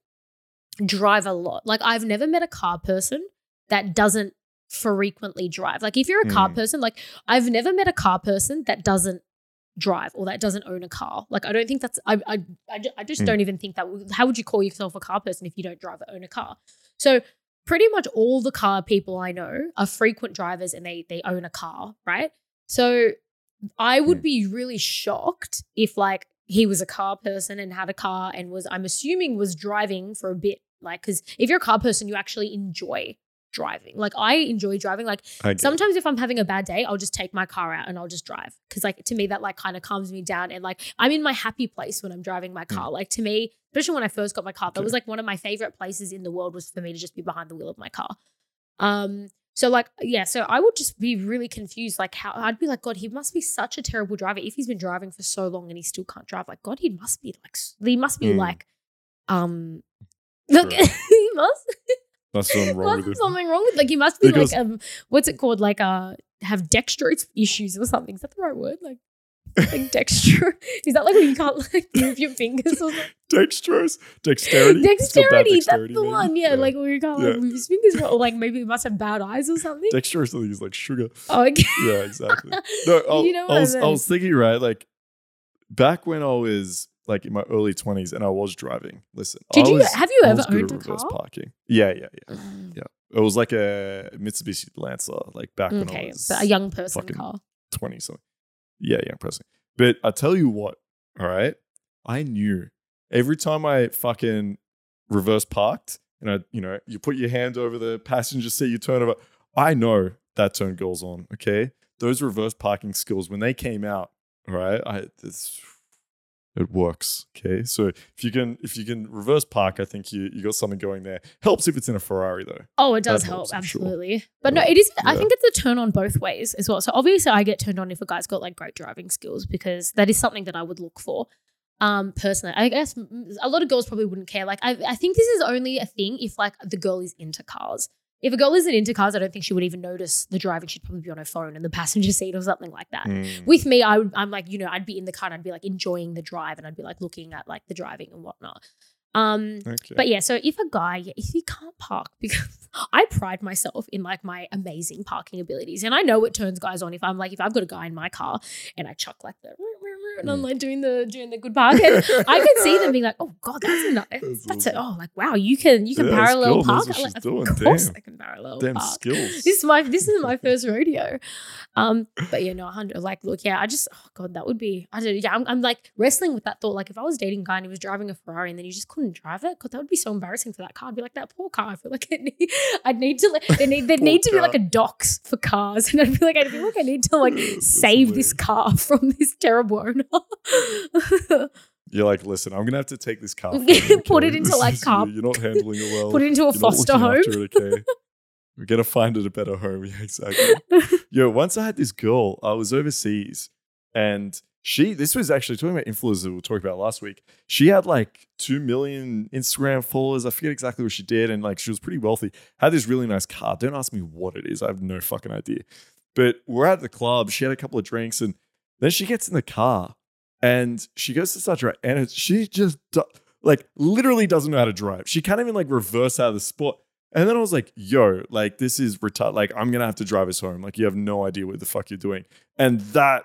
[SPEAKER 2] drive a lot. Like I've never met a car person that doesn't frequently drive. Like if you're a car
[SPEAKER 1] Mm.
[SPEAKER 2] person, like I've never met a car person that doesn't drive or that doesn't own a car. Like I don't think that's I I I, just
[SPEAKER 1] Mm.
[SPEAKER 2] don't even think that. How would you call yourself a car person if you don't drive or own a car? So pretty much all the car people I know are frequent drivers and they they own a car, right? So I would
[SPEAKER 1] Mm.
[SPEAKER 2] be really shocked if like he was a car person and had a car and was I'm assuming was driving for a bit like cuz if you're a car person you actually enjoy driving. Like I enjoy driving like
[SPEAKER 1] I get it.
[SPEAKER 2] sometimes if I'm having a bad day, I'll just take my car out and I'll just drive. Cause like to me, that like kind of calms me down. And like I'm in my happy place when I'm driving my car. Like to me, especially when I first got my car, that was like one of my favorite places in the world was for me to just be behind the wheel of my car. Um, so like yeah, so I would just be really confused. Like how I'd be like, God, he must be such a terrible driver. If he's been driving for so long and he still can't drive, like God, he must be like he must be
[SPEAKER 1] Mm.
[SPEAKER 2] like um look he must
[SPEAKER 1] That's something wrong with it.
[SPEAKER 2] something wrong with like he must be
[SPEAKER 1] Because-
[SPEAKER 2] like um what's it called like uh have dextrose issues or something is that the right word like like dextro is that like when you can't like move your fingers or something
[SPEAKER 1] Dexterous, dexterity, got bad
[SPEAKER 2] dexterity that's
[SPEAKER 1] dexterity,
[SPEAKER 2] the one yeah, like where you can't
[SPEAKER 1] Yeah.
[SPEAKER 2] like fingers or like maybe must have bad eyes or something
[SPEAKER 1] dexterous. I think is like sugar.
[SPEAKER 2] oh okay
[SPEAKER 1] Yeah, exactly. No, I,
[SPEAKER 2] You know
[SPEAKER 1] I
[SPEAKER 2] I
[SPEAKER 1] was I
[SPEAKER 2] meant.
[SPEAKER 1] was thinking right, like back when I was like in my early twenties and I was driving. Listen,
[SPEAKER 2] Did
[SPEAKER 1] I
[SPEAKER 2] you-
[SPEAKER 1] was-
[SPEAKER 2] have you ever owned a car?
[SPEAKER 1] Parking. Yeah, yeah, yeah.
[SPEAKER 2] Mm,
[SPEAKER 1] It was like a Mitsubishi Lancer, like back when I
[SPEAKER 2] okay
[SPEAKER 1] was
[SPEAKER 2] a young person car
[SPEAKER 1] twenty something. Yeah, young person. But I tell you what, all right, I knew every time I fucking reverse parked and I, you know, you put your hand over the passenger seat, you turn over. I know that turn goes on. Okay, those reverse parking skills when they came out, all right, I this it works. Okay, so if you can if you can reverse park, I think you you got something going there. Helps if it's in a Ferrari though.
[SPEAKER 2] Oh, it does
[SPEAKER 1] That
[SPEAKER 2] help,
[SPEAKER 1] helps, I'm sure.
[SPEAKER 2] absolutely. But no, it is. I
[SPEAKER 1] Yeah.
[SPEAKER 2] think it's a turn on both ways as well. So obviously, I get turned on if a guy's got like great driving skills because that is something that I would look for. Um, personally, I guess a lot of girls probably wouldn't care. Like, I, I think this is only a thing if like the girl is into cars. If a girl isn't into cars, I don't think she would even notice the driving. She'd probably be on her phone in the passenger seat or something like that.
[SPEAKER 1] Mm.
[SPEAKER 2] With me, I would, I'm like, you know, I'd be in the car and I'd be like enjoying the drive and I'd be like looking at like the driving and whatnot. Um,
[SPEAKER 1] Okay.
[SPEAKER 2] but yeah, so if a guy, if he can't park, because I pride myself in like my amazing parking abilities, and I know it turns guys on if I'm like if I've got a guy in my car and I chuck like the and I'm like doing the doing the good park, and I can see them being like, oh god, that's a nice,
[SPEAKER 1] That's
[SPEAKER 2] that's it. Oh, like wow, you can you can
[SPEAKER 1] Yeah,
[SPEAKER 2] parallel
[SPEAKER 1] cool.
[SPEAKER 2] park.
[SPEAKER 1] That's what she's
[SPEAKER 2] like,
[SPEAKER 1] doing.
[SPEAKER 2] Of course,
[SPEAKER 1] Damn.
[SPEAKER 2] I can parallel
[SPEAKER 1] Damn
[SPEAKER 2] park.
[SPEAKER 1] skills.
[SPEAKER 2] This is my this is my first rodeo. Um, but yeah, no, hundred like look, yeah, I just oh god, that would be I don't know. Yeah, I'm, I'm like wrestling with that thought. Like if I was dating a guy and he was driving a Ferrari and then he just couldn't drive it, god, that would be so embarrassing for that car. I'd be like that poor car. I feel like it need, I'd need to like there need there need to be like a docs for cars, and I'd be like I feel like I need to like save this car from this terrible
[SPEAKER 1] You're like, listen, I'm gonna have to take this car.
[SPEAKER 2] Put it into, like, car-
[SPEAKER 1] You're not handling it well.
[SPEAKER 2] Put it into a
[SPEAKER 1] You're
[SPEAKER 2] foster home.
[SPEAKER 1] it, okay? We're gonna find it a better home. Yeah, exactly. Yo, once I had this girl, I was overseas, and she. This was actually talking about influencers we were talking about last week. She had like two million Instagram followers. I forget exactly what she did, and like she was pretty wealthy. Had this really nice car. Don't ask me what it is. I have no fucking idea. But we're at the club. She had a couple of drinks, and then she gets in the car, and she goes to start driving, and she just do- like literally doesn't know how to drive. She can't even like reverse out of the spot. And then I was like, yo, like this is retarded. Like I'm gonna have to drive us home. Like you have no idea what the fuck you're doing. And that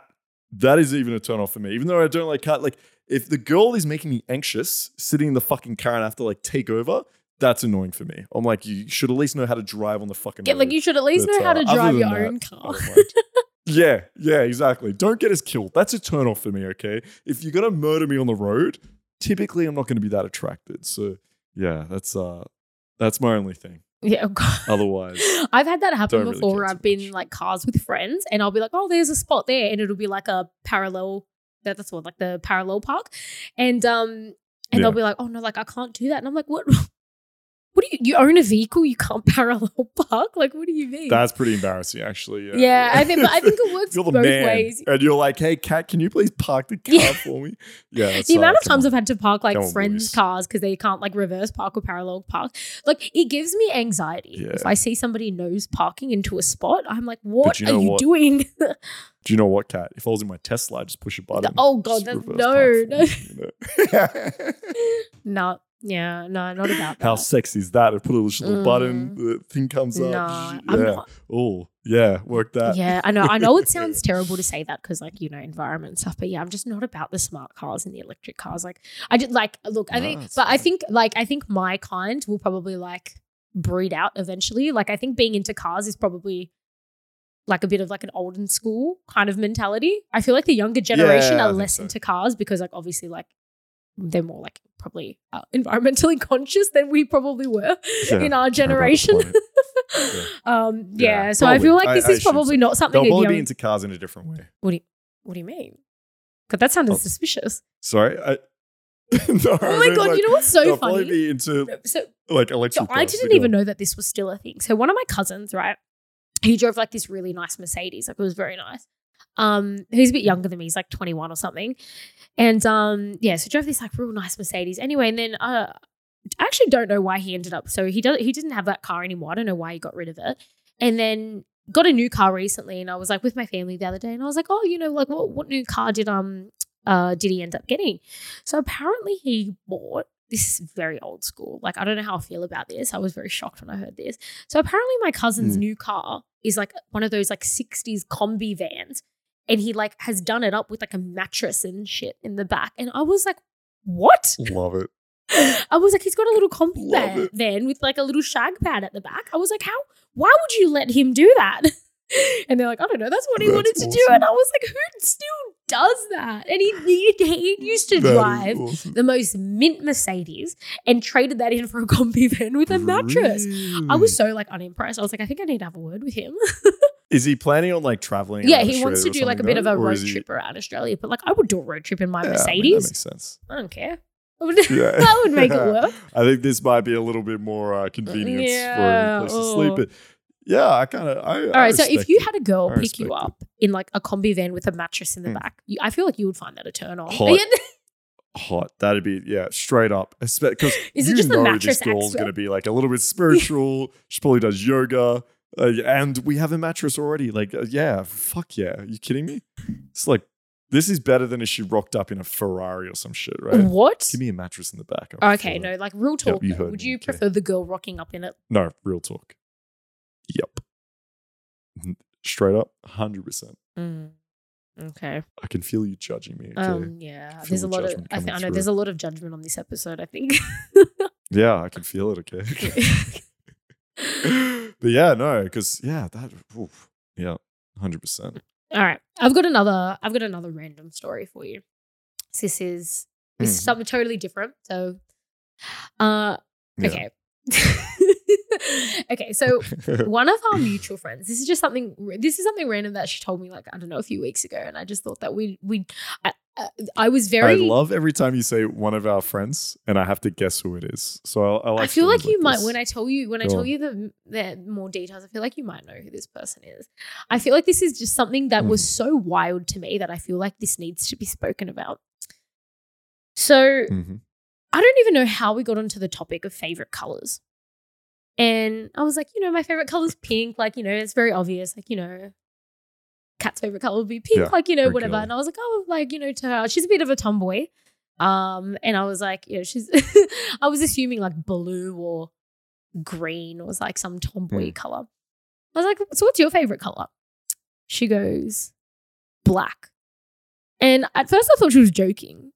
[SPEAKER 1] that is even a turn off for me. Even though I don't like car, like if the girl is making me anxious, sitting in the fucking car and I have to like take over, that's annoying for me. I'm like, you should at least know how to drive on the fucking
[SPEAKER 2] yeah,
[SPEAKER 1] road.
[SPEAKER 2] like you should at least
[SPEAKER 1] But,
[SPEAKER 2] know how
[SPEAKER 1] uh,
[SPEAKER 2] to drive your
[SPEAKER 1] that,
[SPEAKER 2] own car.
[SPEAKER 1] yeah, yeah, exactly. Don't get us killed. That's a turn off for me, okay? If you're gonna murder me on the road, typically I'm not gonna be that attracted. So yeah, that's uh that's my only thing.
[SPEAKER 2] Yeah, God.
[SPEAKER 1] Otherwise,
[SPEAKER 2] I've had that happen
[SPEAKER 1] really
[SPEAKER 2] before. where I've been like cars with friends, and I'll be like, "Oh, there's a spot there," and it'll be like a parallel. That, that's what like the parallel park, and um, and
[SPEAKER 1] Yeah.
[SPEAKER 2] they'll be like, "Oh no, like I can't do that," and I'm like, "What? What do you? You own a vehicle? You can't parallel park? Like, what do you mean?"
[SPEAKER 1] that's pretty embarrassing, actually. Yeah,
[SPEAKER 2] yeah, I think, but I think it works
[SPEAKER 1] you're the
[SPEAKER 2] both
[SPEAKER 1] man,
[SPEAKER 2] ways.
[SPEAKER 1] and you're like, "Hey, Kat, can you please park the car
[SPEAKER 2] Yeah.
[SPEAKER 1] for me?" Yeah,
[SPEAKER 2] the amount of times I've had to park like
[SPEAKER 1] Come on,
[SPEAKER 2] friends'
[SPEAKER 1] boys.
[SPEAKER 2] cars because they can't like reverse park or parallel park, like it gives me anxiety.
[SPEAKER 1] Yeah.
[SPEAKER 2] If I see somebody nose parking into a spot, I'm like, "What
[SPEAKER 1] you
[SPEAKER 2] are
[SPEAKER 1] know
[SPEAKER 2] you
[SPEAKER 1] what?
[SPEAKER 2] doing?"
[SPEAKER 1] Do you know what, Kat? If I was in my Tesla, I'd just push a button.
[SPEAKER 2] oh, God,
[SPEAKER 1] just reverse
[SPEAKER 2] no,
[SPEAKER 1] park for
[SPEAKER 2] no.
[SPEAKER 1] me, you know?
[SPEAKER 2] no, Yeah, no, not about that.
[SPEAKER 1] How sexy is that? I put a little button,
[SPEAKER 2] Mm.
[SPEAKER 1] the thing comes up.
[SPEAKER 2] no,
[SPEAKER 1] yeah.
[SPEAKER 2] I'm not.
[SPEAKER 1] Oh, yeah, work that.
[SPEAKER 2] Yeah, I know. I know it sounds terrible to say that because, like, you know, environment and stuff. But yeah, I'm just not about the smart cars and the electric cars. Like, I just like look. I
[SPEAKER 1] No,
[SPEAKER 2] think, but I think, like, I think my kind will probably like breed out eventually. Like, I think being into cars is probably like a bit of like an olden school kind of mentality. I feel like the younger generation
[SPEAKER 1] Yeah,
[SPEAKER 2] are less
[SPEAKER 1] so.
[SPEAKER 2] into cars because, like, obviously, like they're more like probably uh, environmentally conscious than we probably were
[SPEAKER 1] Yeah,
[SPEAKER 2] in our
[SPEAKER 1] care about the
[SPEAKER 2] generation.
[SPEAKER 1] planet.
[SPEAKER 2] um, yeah,
[SPEAKER 1] Yeah,
[SPEAKER 2] so I feel like this
[SPEAKER 1] I
[SPEAKER 2] is
[SPEAKER 1] assume
[SPEAKER 2] probably not something
[SPEAKER 1] They'll probably
[SPEAKER 2] young-
[SPEAKER 1] be into cars in a different way.
[SPEAKER 2] what do you What do you mean? Because that sounded
[SPEAKER 1] Oh.
[SPEAKER 2] suspicious.
[SPEAKER 1] Sorry, I. no,
[SPEAKER 2] Oh my god! you know what's so
[SPEAKER 1] they'll probably
[SPEAKER 2] funny?
[SPEAKER 1] be into
[SPEAKER 2] So,
[SPEAKER 1] like electric.
[SPEAKER 2] so.
[SPEAKER 1] I
[SPEAKER 2] didn't even know that this was still a thing. So one of my cousins, right? He drove like this really nice Mercedes. Like it was very nice. Um, he's a bit younger than me. He's like 21 or something. And um, yeah, so drove this like real nice Mercedes. Anyway, and then uh, I actually don't know why he ended up. So he does. He didn't have that car anymore. I don't know why he got rid of it. And then got a new car recently. And I was like with my family the other day, and I was like, oh, you know, like what what new car did um uh did he end up getting? So apparently he bought. This is very old school. Like I don't know how I feel about this. I was very shocked when I heard this. So apparently my cousin's
[SPEAKER 1] Hmm.
[SPEAKER 2] new car is like one of those like 60s combi vans and he like has done it up with like a mattress and shit in the back. And I was like, what?
[SPEAKER 1] Love it.
[SPEAKER 2] I was like, he's got a little combi
[SPEAKER 1] Love
[SPEAKER 2] van, with like a little shag pad at the back. I was like, how? Why would you let him do that? And they're like, I don't know. That's what he
[SPEAKER 1] That's
[SPEAKER 2] wanted to do. And I was like, who still does that? And he he, he used to
[SPEAKER 1] That
[SPEAKER 2] drive
[SPEAKER 1] awesome.
[SPEAKER 2] the most mint Mercedes and traded that in for a combi van with a mattress. I was so like unimpressed. I was like, I think I need to have a word with him.
[SPEAKER 1] Is he planning on like traveling?
[SPEAKER 2] yeah, he wants to do like a bit of a
[SPEAKER 1] Or
[SPEAKER 2] road
[SPEAKER 1] he-
[SPEAKER 2] trip around Australia. But like, I would do a road trip in my
[SPEAKER 1] Yeah, I mean,
[SPEAKER 2] Mercedes.
[SPEAKER 1] that makes sense.
[SPEAKER 2] I don't care. I would,
[SPEAKER 1] Yeah.
[SPEAKER 2] I would make it work.
[SPEAKER 1] I think this might be a little bit more uh, convenience
[SPEAKER 2] Yeah,
[SPEAKER 1] for a place to sleep.
[SPEAKER 2] oh.
[SPEAKER 1] But yeah, I kind of. I,
[SPEAKER 2] All right, so if you had a girl
[SPEAKER 1] I
[SPEAKER 2] pick you
[SPEAKER 1] respect it.
[SPEAKER 2] up in like a combi van with a mattress in the
[SPEAKER 1] Mm.
[SPEAKER 2] back, you, I feel like you would find that a turn on.
[SPEAKER 1] Hot. Hot, that'd be yeah, straight up. Because you
[SPEAKER 2] just
[SPEAKER 1] know this girl's going to be like a little bit spiritual. she probably does yoga, uh, and we have a mattress already. Like, uh, yeah, fuck yeah. Are you kidding me? It's like this is better than if she rocked up in a Ferrari or some shit, right?
[SPEAKER 2] What?
[SPEAKER 1] Give me a mattress in the back. I'm
[SPEAKER 2] Okay,
[SPEAKER 1] it.
[SPEAKER 2] no, like real talk.
[SPEAKER 1] you
[SPEAKER 2] though, would
[SPEAKER 1] me,
[SPEAKER 2] you
[SPEAKER 1] okay.
[SPEAKER 2] prefer the girl rocking up in it?
[SPEAKER 1] No, real talk. Yep. Straight up, hundred percent.
[SPEAKER 2] Mm, okay.
[SPEAKER 1] I can feel you judging me. Okay.
[SPEAKER 2] Um. Yeah. There's a lot of. I, think I know
[SPEAKER 1] through.
[SPEAKER 2] there's a lot of judgment on this episode. I think.
[SPEAKER 1] yeah, I can feel it. Okay. but yeah, no, because yeah, that. Oof, yeah, hundred percent.
[SPEAKER 2] All right, I've got another. I've got another random story for you. This is this is
[SPEAKER 1] Mhm.
[SPEAKER 2] something totally different. So, uh,
[SPEAKER 1] Yeah.
[SPEAKER 2] okay. okay, so one of our mutual friends. This is just something. This is something random that she told me like I don't know a few weeks ago, and I just thought that we we. I, I, I was very.
[SPEAKER 1] I love every time you say one of our friends, and I have to guess who it is. So I, I like.
[SPEAKER 2] I feel like you might when I tell you when I tell
[SPEAKER 1] on.
[SPEAKER 2] you the, the more details. I feel like you might know who this person is. I feel like this is just something that was
[SPEAKER 1] Mm-hmm.
[SPEAKER 2] so wild to me that I feel like this needs to be spoken about. So
[SPEAKER 1] Mhm.
[SPEAKER 2] I don't even know how we got onto the topic of favorite colors. And I was like, you know, my favorite color is pink. Like, you know, it's very obvious. Like, you know, Kat's favorite color would be pink.
[SPEAKER 1] Yeah,
[SPEAKER 2] like, you know, whatever.
[SPEAKER 1] girly.
[SPEAKER 2] And I was like, oh, like, you know, to her, she's a bit of a tomboy. Um, and I was like, you know, she's, I was assuming like blue or green was like some tomboy
[SPEAKER 1] Hmm.
[SPEAKER 2] color. I was like, so what's your favorite color? She goes, black. And at first I thought she was joking.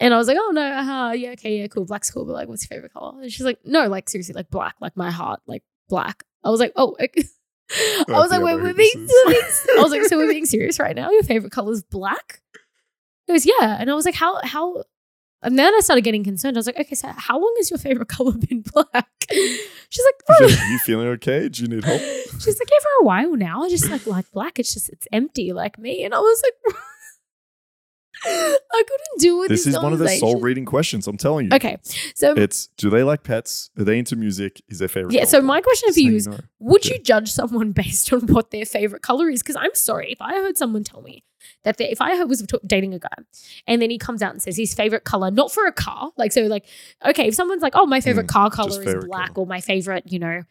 [SPEAKER 2] And I was like, oh no, uh, yeah, okay, yeah, cool. Black's cool, but like, what's your favorite color? And she's like, no, like seriously, like black, like my heart, like black. I was like, oh, okay. I was like, wait, we're being,
[SPEAKER 1] this
[SPEAKER 2] we're
[SPEAKER 1] is.
[SPEAKER 2] being- I was like, so we're being serious right now? Your favorite color is black? He goes, yeah. And I was like, how, how, and then I started getting concerned. I was like, okay, so how long has your favorite color been black? She's like, "For-
[SPEAKER 1] it- you feeling okay? Do you need help?
[SPEAKER 2] She's like, yeah, for a while now. I just like like black. It's just it's empty like me. And I was like, I couldn't do it.
[SPEAKER 1] This is one of the soul reading questions. I'm telling you.
[SPEAKER 2] Okay, so
[SPEAKER 1] It's do they like pets? Are they into music? Is their favorite?
[SPEAKER 2] yeah.
[SPEAKER 1] color
[SPEAKER 2] So my question for you is. Would you judge someone based on what their favorite color is? Because I'm sorry, if I heard someone tell me that they, if I was t- dating a guy and then he comes out and says his favorite color, not for a car, like so, like okay, if someone's like, oh, my favorite
[SPEAKER 1] Mm,
[SPEAKER 2] car color is black,
[SPEAKER 1] colour.
[SPEAKER 2] or my favorite, you know,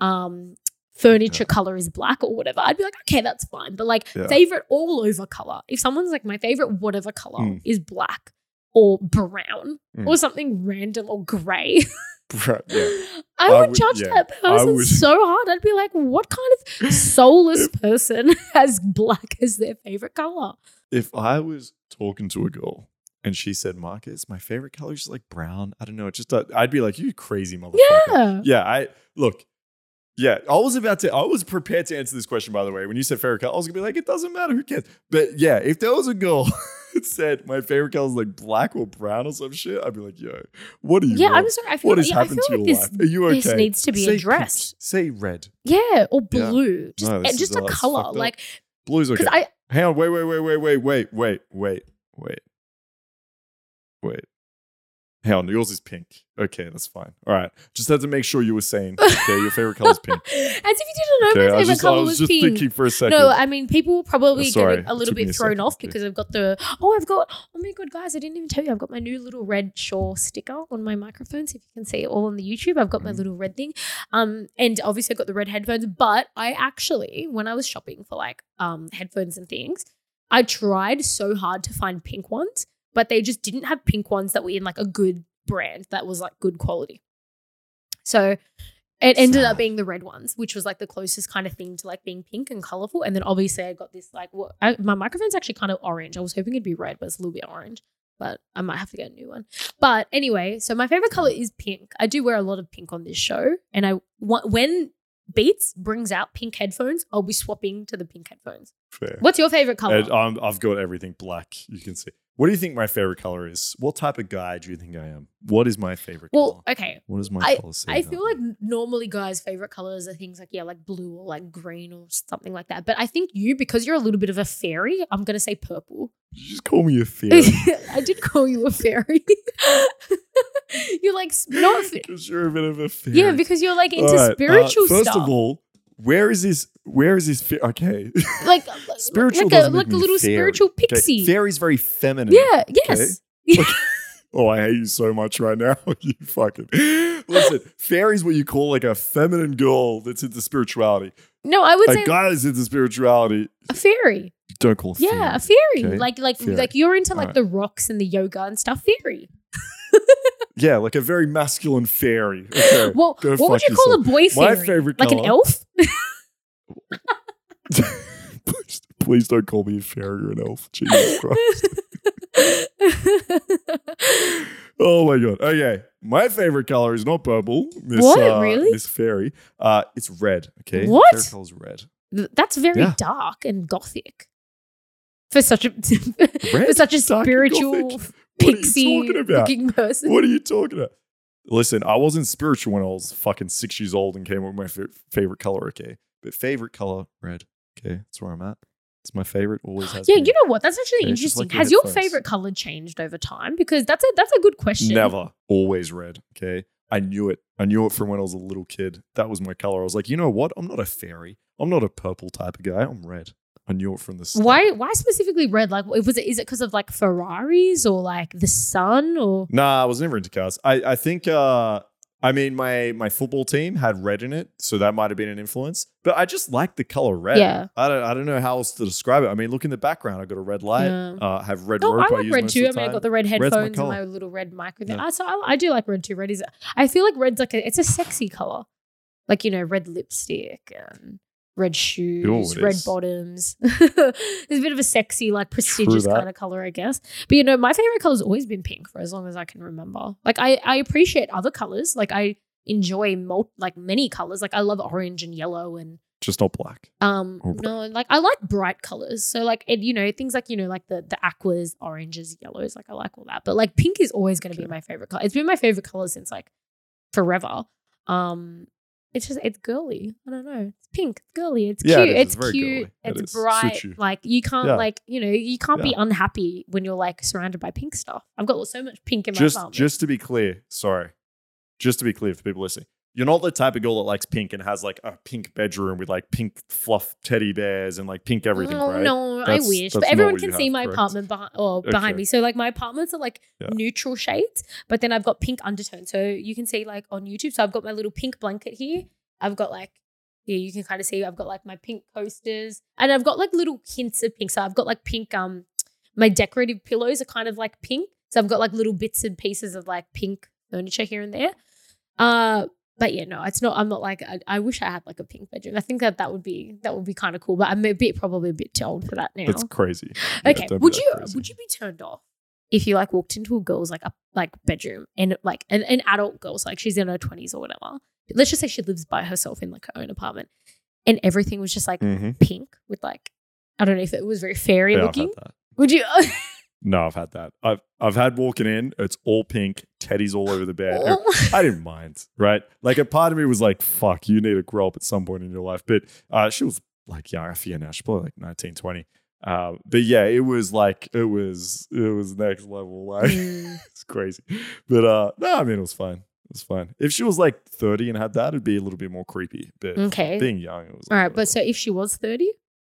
[SPEAKER 2] um, furniture color is black or whatever, I'd be like, okay, that's fine. But like
[SPEAKER 1] Yeah.
[SPEAKER 2] favorite all over color, if someone's like my favorite whatever color
[SPEAKER 1] Mm.
[SPEAKER 2] is black. or brown
[SPEAKER 1] Mm.
[SPEAKER 2] or something random or grey,
[SPEAKER 1] Bro, yeah.
[SPEAKER 2] I
[SPEAKER 1] I
[SPEAKER 2] would,
[SPEAKER 1] would-
[SPEAKER 2] judge
[SPEAKER 1] yeah,
[SPEAKER 2] that person so hard. I'd be like, what kind of soulless person has black as their favorite color?
[SPEAKER 1] If I was talking to a girl and she said, Markus, my favorite color is like brown. I don't know. It just, uh, I'd be like, you crazy motherfucker.
[SPEAKER 2] Yeah.
[SPEAKER 1] Yeah. I look. Yeah, I was about to. I was prepared to answer this question. By the way, when you said favorite color, I was gonna be like, it doesn't matter. Who cares? But yeah, if there was a girl that said my favorite color is like black or brown or some shit, I'd be like, yo, what are you?
[SPEAKER 2] Yeah? I'm sorry. I feel,
[SPEAKER 1] what has
[SPEAKER 2] yeah,
[SPEAKER 1] happened to
[SPEAKER 2] like
[SPEAKER 1] your
[SPEAKER 2] this,
[SPEAKER 1] life? Are you okay?
[SPEAKER 2] this needs to be
[SPEAKER 1] Say
[SPEAKER 2] addressed.
[SPEAKER 1] pink. Say red.
[SPEAKER 2] Yeah, or
[SPEAKER 1] Yeah.
[SPEAKER 2] blue. Just,
[SPEAKER 1] No,
[SPEAKER 2] eh,
[SPEAKER 1] this
[SPEAKER 2] just a color. Like,
[SPEAKER 1] Blue's okay.
[SPEAKER 2] I,
[SPEAKER 1] Hang on. Wait. Wait. Wait. Wait. Wait. Wait. Wait. Wait. Wait. Wait. Hang on. Yours is pink. Okay, that's fine. All right. Just had to make sure you were saying okay. Your favorite color is pink.
[SPEAKER 2] as if you didn't know
[SPEAKER 1] Okay.
[SPEAKER 2] my favorite
[SPEAKER 1] just, I
[SPEAKER 2] color
[SPEAKER 1] was just
[SPEAKER 2] pink.
[SPEAKER 1] thinking for a second.
[SPEAKER 2] No, I mean people will probably
[SPEAKER 1] Oh, sorry.
[SPEAKER 2] get a little bit thrown off because I've got the oh I've got oh my god guys I didn't even tell you I've got my new little red Shure sticker on my microphones if you can see it all on the YouTube I've got my
[SPEAKER 1] Mhm.
[SPEAKER 2] little red thing um and obviously I've got the red headphones but I actually when I was shopping for like um headphones and things I tried so hard to find pink ones but they just didn't have pink ones that were in like a good brand that was like good quality so it ended
[SPEAKER 1] Sad.
[SPEAKER 2] up being the red ones, which was like the closest kind of thing to like being pink and colorful. And then obviously I got this like what I, my microphone's actually kind of orange. I was hoping it'd be red, but it's a little bit orange. But I might have to get a new one. But anyway, so my favorite color is pink. I do wear a lot of pink on this show, and I when Beats brings out pink headphones, I'll be swapping to the pink headphones.
[SPEAKER 1] Fair.
[SPEAKER 2] What's your favorite color?
[SPEAKER 1] Um, I've got everything black. You can see. What do you think my favorite color is? What type of guy do you think I am? What is my favorite
[SPEAKER 2] well,
[SPEAKER 1] color?
[SPEAKER 2] okay.
[SPEAKER 1] What is my
[SPEAKER 2] I-
[SPEAKER 1] color?
[SPEAKER 2] I feel like normally guys' favorite colors are things like yeah, like blue or like green or something like that. But I think you, because you're a little bit of a fairy, I'm gonna say purple.
[SPEAKER 1] you just call me a fairy
[SPEAKER 2] I did call you a fairy. you're like not,
[SPEAKER 1] because you're a bit of a fairy.
[SPEAKER 2] yeah, because you're like into
[SPEAKER 1] right, uh,
[SPEAKER 2] spiritual
[SPEAKER 1] first
[SPEAKER 2] stuff.
[SPEAKER 1] of all, where is this? Where is this? Okay,
[SPEAKER 2] like
[SPEAKER 1] spiritual
[SPEAKER 2] like a like a little
[SPEAKER 1] fairy.
[SPEAKER 2] spiritual
[SPEAKER 1] Okay,
[SPEAKER 2] pixie.
[SPEAKER 1] Fairy's very feminine.
[SPEAKER 2] yeah. Yes.
[SPEAKER 1] Oh, I hate you so much right now. you fucking listen. Fairy's what you call like a feminine girl that's into spirituality.
[SPEAKER 2] No, I would
[SPEAKER 1] A
[SPEAKER 2] say
[SPEAKER 1] guy that's into spirituality,
[SPEAKER 2] a fairy.
[SPEAKER 1] don't call fairy.
[SPEAKER 2] Yeah, a fairy.
[SPEAKER 1] Okay.
[SPEAKER 2] Like like
[SPEAKER 1] Fairy.
[SPEAKER 2] like you're into like
[SPEAKER 1] Alright.
[SPEAKER 2] the rocks and the yoga and stuff. Fairy.
[SPEAKER 1] Yeah, like a very masculine fairy. Okay,
[SPEAKER 2] Well, what would you call a
[SPEAKER 1] yourself.
[SPEAKER 2] boy
[SPEAKER 1] My
[SPEAKER 2] fairy?
[SPEAKER 1] favorite
[SPEAKER 2] like an elf?
[SPEAKER 1] please, please don't call me a fairy or an elf. Jesus Christ. Oh my god. Okay. My favorite color is not purple. Miss,
[SPEAKER 2] What?
[SPEAKER 1] Uh,
[SPEAKER 2] Really?
[SPEAKER 1] Miss Fairy. Uh, it's red. Okay.
[SPEAKER 2] What?
[SPEAKER 1] Favorite color is red.
[SPEAKER 2] Th- That's very
[SPEAKER 1] Yeah.
[SPEAKER 2] dark and gothic for such a for such a
[SPEAKER 1] Dark
[SPEAKER 2] spiritual
[SPEAKER 1] gothic? What are you
[SPEAKER 2] pixie
[SPEAKER 1] talking about?
[SPEAKER 2] looking person.
[SPEAKER 1] What are you talking about? Listen, I wasn't spiritual when I was fucking six years old and came up with my fa- favorite color. Okay, but favorite color red. Okay, that's where I'm at. It's my favorite. Always has.
[SPEAKER 2] yeah,
[SPEAKER 1] been.
[SPEAKER 2] you know what? That's actually
[SPEAKER 1] Okay,
[SPEAKER 2] interesting.
[SPEAKER 1] like your
[SPEAKER 2] Has your
[SPEAKER 1] headphones.
[SPEAKER 2] favorite color changed over time? Because that's a that's a good question.
[SPEAKER 1] Never. Always red. Okay. I knew it. I knew it from when I was a little kid. That was my color. I was like, you know what? I'm not a fairy. I'm not a purple type of guy. I'm red. I knew it from the start.
[SPEAKER 2] Why why specifically red? Like was it is it because of like Ferraris or like the sun or
[SPEAKER 1] Nah, I was never into cars. I, I think uh I mean my my football team had red in it, so that might have been an influence. But I just like the color red.
[SPEAKER 2] Yeah.
[SPEAKER 1] I don't I don't know how else to describe it. I mean, look in the background. I got a red light.
[SPEAKER 2] Yeah.
[SPEAKER 1] Uh, I have red
[SPEAKER 2] No,
[SPEAKER 1] rope.
[SPEAKER 2] I like
[SPEAKER 1] use
[SPEAKER 2] red too. I mean, I got the red
[SPEAKER 1] Red's my
[SPEAKER 2] headphones and my little red micro thing.
[SPEAKER 1] Yeah.
[SPEAKER 2] I, so I, I do like red too. Red is, I feel like red's like a, it's a sexy color, like you know, red lipstick and red shoes,
[SPEAKER 1] it
[SPEAKER 2] red
[SPEAKER 1] is.
[SPEAKER 2] bottoms. There's a bit of a sexy, like prestigious kind of color, I guess. But you know, my favorite color's always been pink for as long as I can remember. Like I, I appreciate other colors. Like I enjoy mul- like many colors. Like I love orange and yellow and
[SPEAKER 1] Just not black.
[SPEAKER 2] um no, like I like bright colors. So like and you know things like you know like the the aquas, oranges, yellows. Like I like all that. But like pink is always going to be my favorite color. It's been my favorite color since like forever. Um, it's just it's girly. I don't know. It's pink. It's girly. It's
[SPEAKER 1] Yeah,
[SPEAKER 2] cute.
[SPEAKER 1] is.
[SPEAKER 2] It's
[SPEAKER 1] It's
[SPEAKER 2] cute.
[SPEAKER 1] girly.
[SPEAKER 2] It's
[SPEAKER 1] is.
[SPEAKER 2] bright. Like you can't
[SPEAKER 1] Yeah.
[SPEAKER 2] like you know you can't be unhappy when you're like surrounded by pink stuff. I've got so much pink in my
[SPEAKER 1] Just
[SPEAKER 2] apartment.
[SPEAKER 1] just to be clear, sorry. Just to be clear for people listening. You're not the type of girl that likes pink and has like a pink bedroom with like pink fluff teddy bears and like pink everything,
[SPEAKER 2] no,
[SPEAKER 1] right?
[SPEAKER 2] no, I wish. But everyone can see
[SPEAKER 1] have,
[SPEAKER 2] my
[SPEAKER 1] correct?
[SPEAKER 2] apartment behind or behind me. So like my apartments are like
[SPEAKER 1] Yeah.
[SPEAKER 2] neutral shades, but then I've got pink undertones. So you can see like on YouTube. So I've got my little pink blanket here. I've got like yeah, you can kind of see I've got like my pink coasters. And I've got like little hints of pink. So I've got like pink um my decorative pillows are kind of like pink. So I've got like little bits and pieces of like pink furniture here and there. Uh, but yeah, no, it's not. I'm not like. I, I wish I had like a pink bedroom. I think that that would be that would be kind of cool. But I'm a bit probably a bit too old for that now.
[SPEAKER 1] That's crazy.
[SPEAKER 2] Okay,
[SPEAKER 1] don't
[SPEAKER 2] would you
[SPEAKER 1] crazy.
[SPEAKER 2] would you be turned off if you like walked into a girl's like a like bedroom and like an, an adult girl's like she's in her twenties or whatever. Let's just say she lives by herself in like her own apartment, and everything was just like
[SPEAKER 1] Mhm.
[SPEAKER 2] pink with like I don't know if it was very fairy
[SPEAKER 1] Yeah,
[SPEAKER 2] looking. Would you?
[SPEAKER 1] No, I've had that. I've I've had walking in. It's all pink, teddies all over the bed.
[SPEAKER 2] Oh.
[SPEAKER 1] I didn't mind, right? Like a part of me was like, "Fuck, you need to grow up at some point in your life." But uh, she was like young. I forget now. She's probably like 19, 20. Uh, but yeah, it was like it was it was next level. Like
[SPEAKER 2] Mm.
[SPEAKER 1] it's crazy. But uh, no, I mean it was fine. It was fine. If she was like thirty and had that, it'd be a little bit more creepy. But
[SPEAKER 2] okay.
[SPEAKER 1] being young, it was
[SPEAKER 2] All
[SPEAKER 1] like,
[SPEAKER 2] right, but so if she was thirty,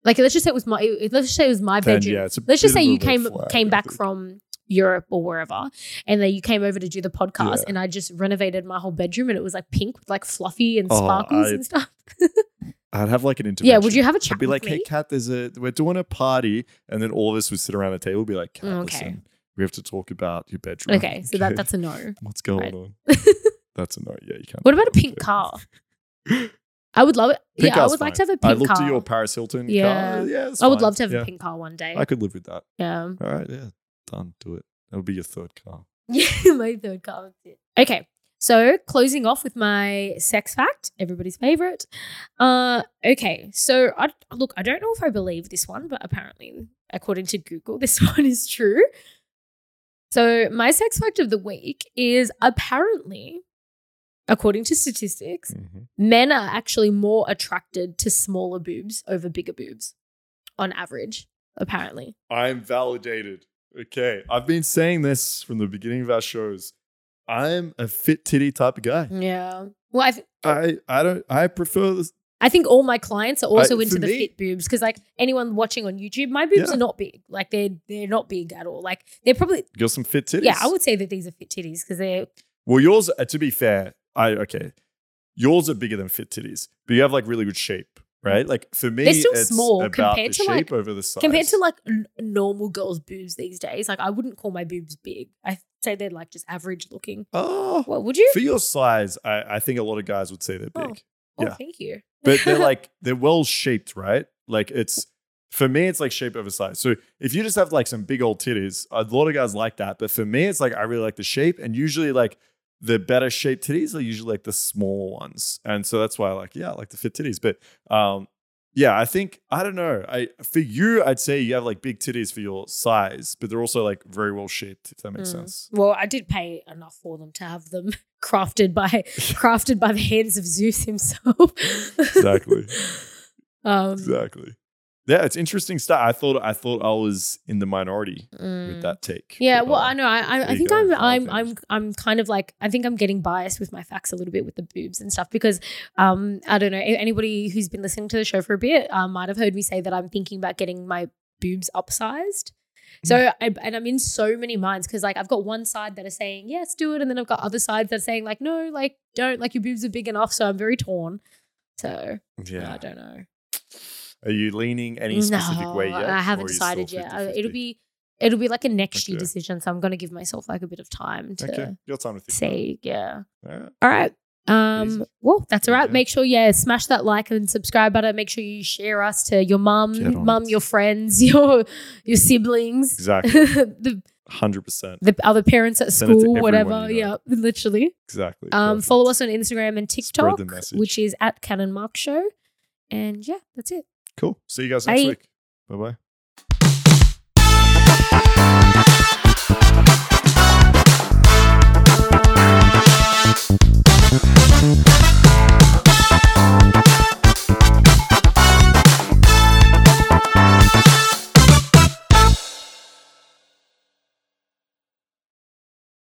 [SPEAKER 2] like let's just say it was my let's just say it was my
[SPEAKER 1] Then,
[SPEAKER 2] bedroom.
[SPEAKER 1] yeah, it's a
[SPEAKER 2] let's just say you came
[SPEAKER 1] flag,
[SPEAKER 2] came back from Europe or wherever, and then you came over to do the podcast,
[SPEAKER 1] Yeah.
[SPEAKER 2] and I just renovated my whole bedroom, and it was like pink with like fluffy and
[SPEAKER 1] Oh,
[SPEAKER 2] sparkles and stuff.
[SPEAKER 1] I'd have like an interview.
[SPEAKER 2] Yeah, would you have a chat
[SPEAKER 1] I'd be like? "Hey, Kat, there's a we're doing a party," and then all of us would sit around a table, be like, "Kat,
[SPEAKER 2] okay.
[SPEAKER 1] listen, we have to talk about your bedroom."
[SPEAKER 2] okay, so that that's a no.
[SPEAKER 1] what's going
[SPEAKER 2] right.
[SPEAKER 1] on. That's a no. Yeah, you can't.
[SPEAKER 2] What about a pink car? I would love it.
[SPEAKER 1] Pink
[SPEAKER 2] yeah, I would like to have a pink car.
[SPEAKER 1] I looked
[SPEAKER 2] car.
[SPEAKER 1] at your Paris Hilton
[SPEAKER 2] Yeah.
[SPEAKER 1] car. Yeah, it's
[SPEAKER 2] I would
[SPEAKER 1] fine.
[SPEAKER 2] love to have
[SPEAKER 1] Yeah.
[SPEAKER 2] a pink car one day.
[SPEAKER 1] I could live with that.
[SPEAKER 2] yeah.
[SPEAKER 1] All right, yeah, done. Do it. That would be your third car.
[SPEAKER 2] Yeah, my third car. Okay. So closing off with my sex fact, everybody's favorite. Uh, okay. So I look, I don't know if I believe this one, but apparently, according to Google, this one is true. So my sex fact of the week is apparently, according to statistics,
[SPEAKER 1] Mhm.
[SPEAKER 2] men are actually more attracted to smaller boobs over bigger boobs, on average. Apparently.
[SPEAKER 1] I'm validated. Okay, I've been saying this from the beginning of our shows. I'm a fit titty type of guy.
[SPEAKER 2] Yeah. Well, I th-
[SPEAKER 1] I I don't. I prefer this.
[SPEAKER 2] I think all my clients are also
[SPEAKER 1] I-
[SPEAKER 2] into the
[SPEAKER 1] me-
[SPEAKER 2] fit boobs because, like, anyone watching on YouTube, my boobs
[SPEAKER 1] Yeah.
[SPEAKER 2] are not big. Like, they're they're not big at all. Like, they're probably you
[SPEAKER 1] got some fit titties.
[SPEAKER 2] yeah. I would say that these are fit titties because they're
[SPEAKER 1] Well, yours. Uh, to be fair, I okay. Yours are bigger than fit titties, but you have like really good shape, right? Like for me,
[SPEAKER 2] They're still
[SPEAKER 1] it's
[SPEAKER 2] small
[SPEAKER 1] about
[SPEAKER 2] compared
[SPEAKER 1] the
[SPEAKER 2] to,
[SPEAKER 1] shape
[SPEAKER 2] like-
[SPEAKER 1] over the size.
[SPEAKER 2] compared to like n- normal girls' boobs these days. Like, I wouldn't call my boobs big. I say they're like just average looking.
[SPEAKER 1] oh,
[SPEAKER 2] What would you?
[SPEAKER 1] for your size, I, I think a lot of guys would say they're
[SPEAKER 2] Oh.
[SPEAKER 1] big,
[SPEAKER 2] Oh,
[SPEAKER 1] yeah.
[SPEAKER 2] thank you.
[SPEAKER 1] but they're like they're well shaped, right? Like it's for me, it's like shape over size. So if you just have like some big old titties, a lot of guys like that. But for me, it's like I really like the shape, and usually like the better shaped titties are usually like the smaller ones, and so that's why I like yeah, I like the fit titties. But um, yeah, I think I don't know. I for you, I'd say you have like big titties for your size, but they're also like very well shaped. If that makes
[SPEAKER 2] Mm.
[SPEAKER 1] sense.
[SPEAKER 2] Well, I did pay enough for them to have them crafted by crafted by the hands of Zeus himself.
[SPEAKER 1] Exactly.
[SPEAKER 2] um,
[SPEAKER 1] Exactly. Yeah, it's interesting stuff. I thought I thought I was in the minority with
[SPEAKER 2] mm.
[SPEAKER 1] that take.
[SPEAKER 2] Yeah,
[SPEAKER 1] but,
[SPEAKER 2] well,
[SPEAKER 1] uh,
[SPEAKER 2] I know. I, I, I think I'm, I'm. I'm, I'm kind of like, I think I'm getting biased with my facts a little bit with the boobs and stuff because, um, I don't know. Anybody who's been listening to the show for a bit, um, might have heard me say that I'm thinking about getting my boobs upsized. So, I, and I'm in so many minds because, like, I've got one side that are saying yes, do it, and then I've got other sides that are saying like, no, like, don't, like, your boobs are big enough. So I'm very torn. So
[SPEAKER 1] yeah.
[SPEAKER 2] I don't know.
[SPEAKER 1] Are you leaning any specific way
[SPEAKER 2] No,
[SPEAKER 1] yet?
[SPEAKER 2] I haven't
[SPEAKER 1] are you still
[SPEAKER 2] decided yet.
[SPEAKER 1] 50-50?
[SPEAKER 2] It'll be, it'll be like a next year decision. So I'm going to give myself like a bit of time to
[SPEAKER 1] okay. You got time to think.
[SPEAKER 2] say yeah.
[SPEAKER 1] All right.
[SPEAKER 2] All right. Um,
[SPEAKER 1] Easy.
[SPEAKER 2] well, that's all right.
[SPEAKER 1] Yeah.
[SPEAKER 2] Make sure, yeah, smash that like and subscribe button. Make sure you share us to your mum, mum, your friends, your your siblings,
[SPEAKER 1] Exactly.
[SPEAKER 2] the
[SPEAKER 1] Hundred percent.
[SPEAKER 2] the other parents at
[SPEAKER 1] Send
[SPEAKER 2] school, whatever.
[SPEAKER 1] you know.
[SPEAKER 2] Yeah, literally.
[SPEAKER 1] Exactly.
[SPEAKER 2] Um,
[SPEAKER 1] Perfect.
[SPEAKER 2] follow us on Instagram and TikTok, which is at Kat and Mark Show. And yeah, that's it.
[SPEAKER 1] Cool. See you guys next
[SPEAKER 2] Bye.
[SPEAKER 1] week. Bye bye.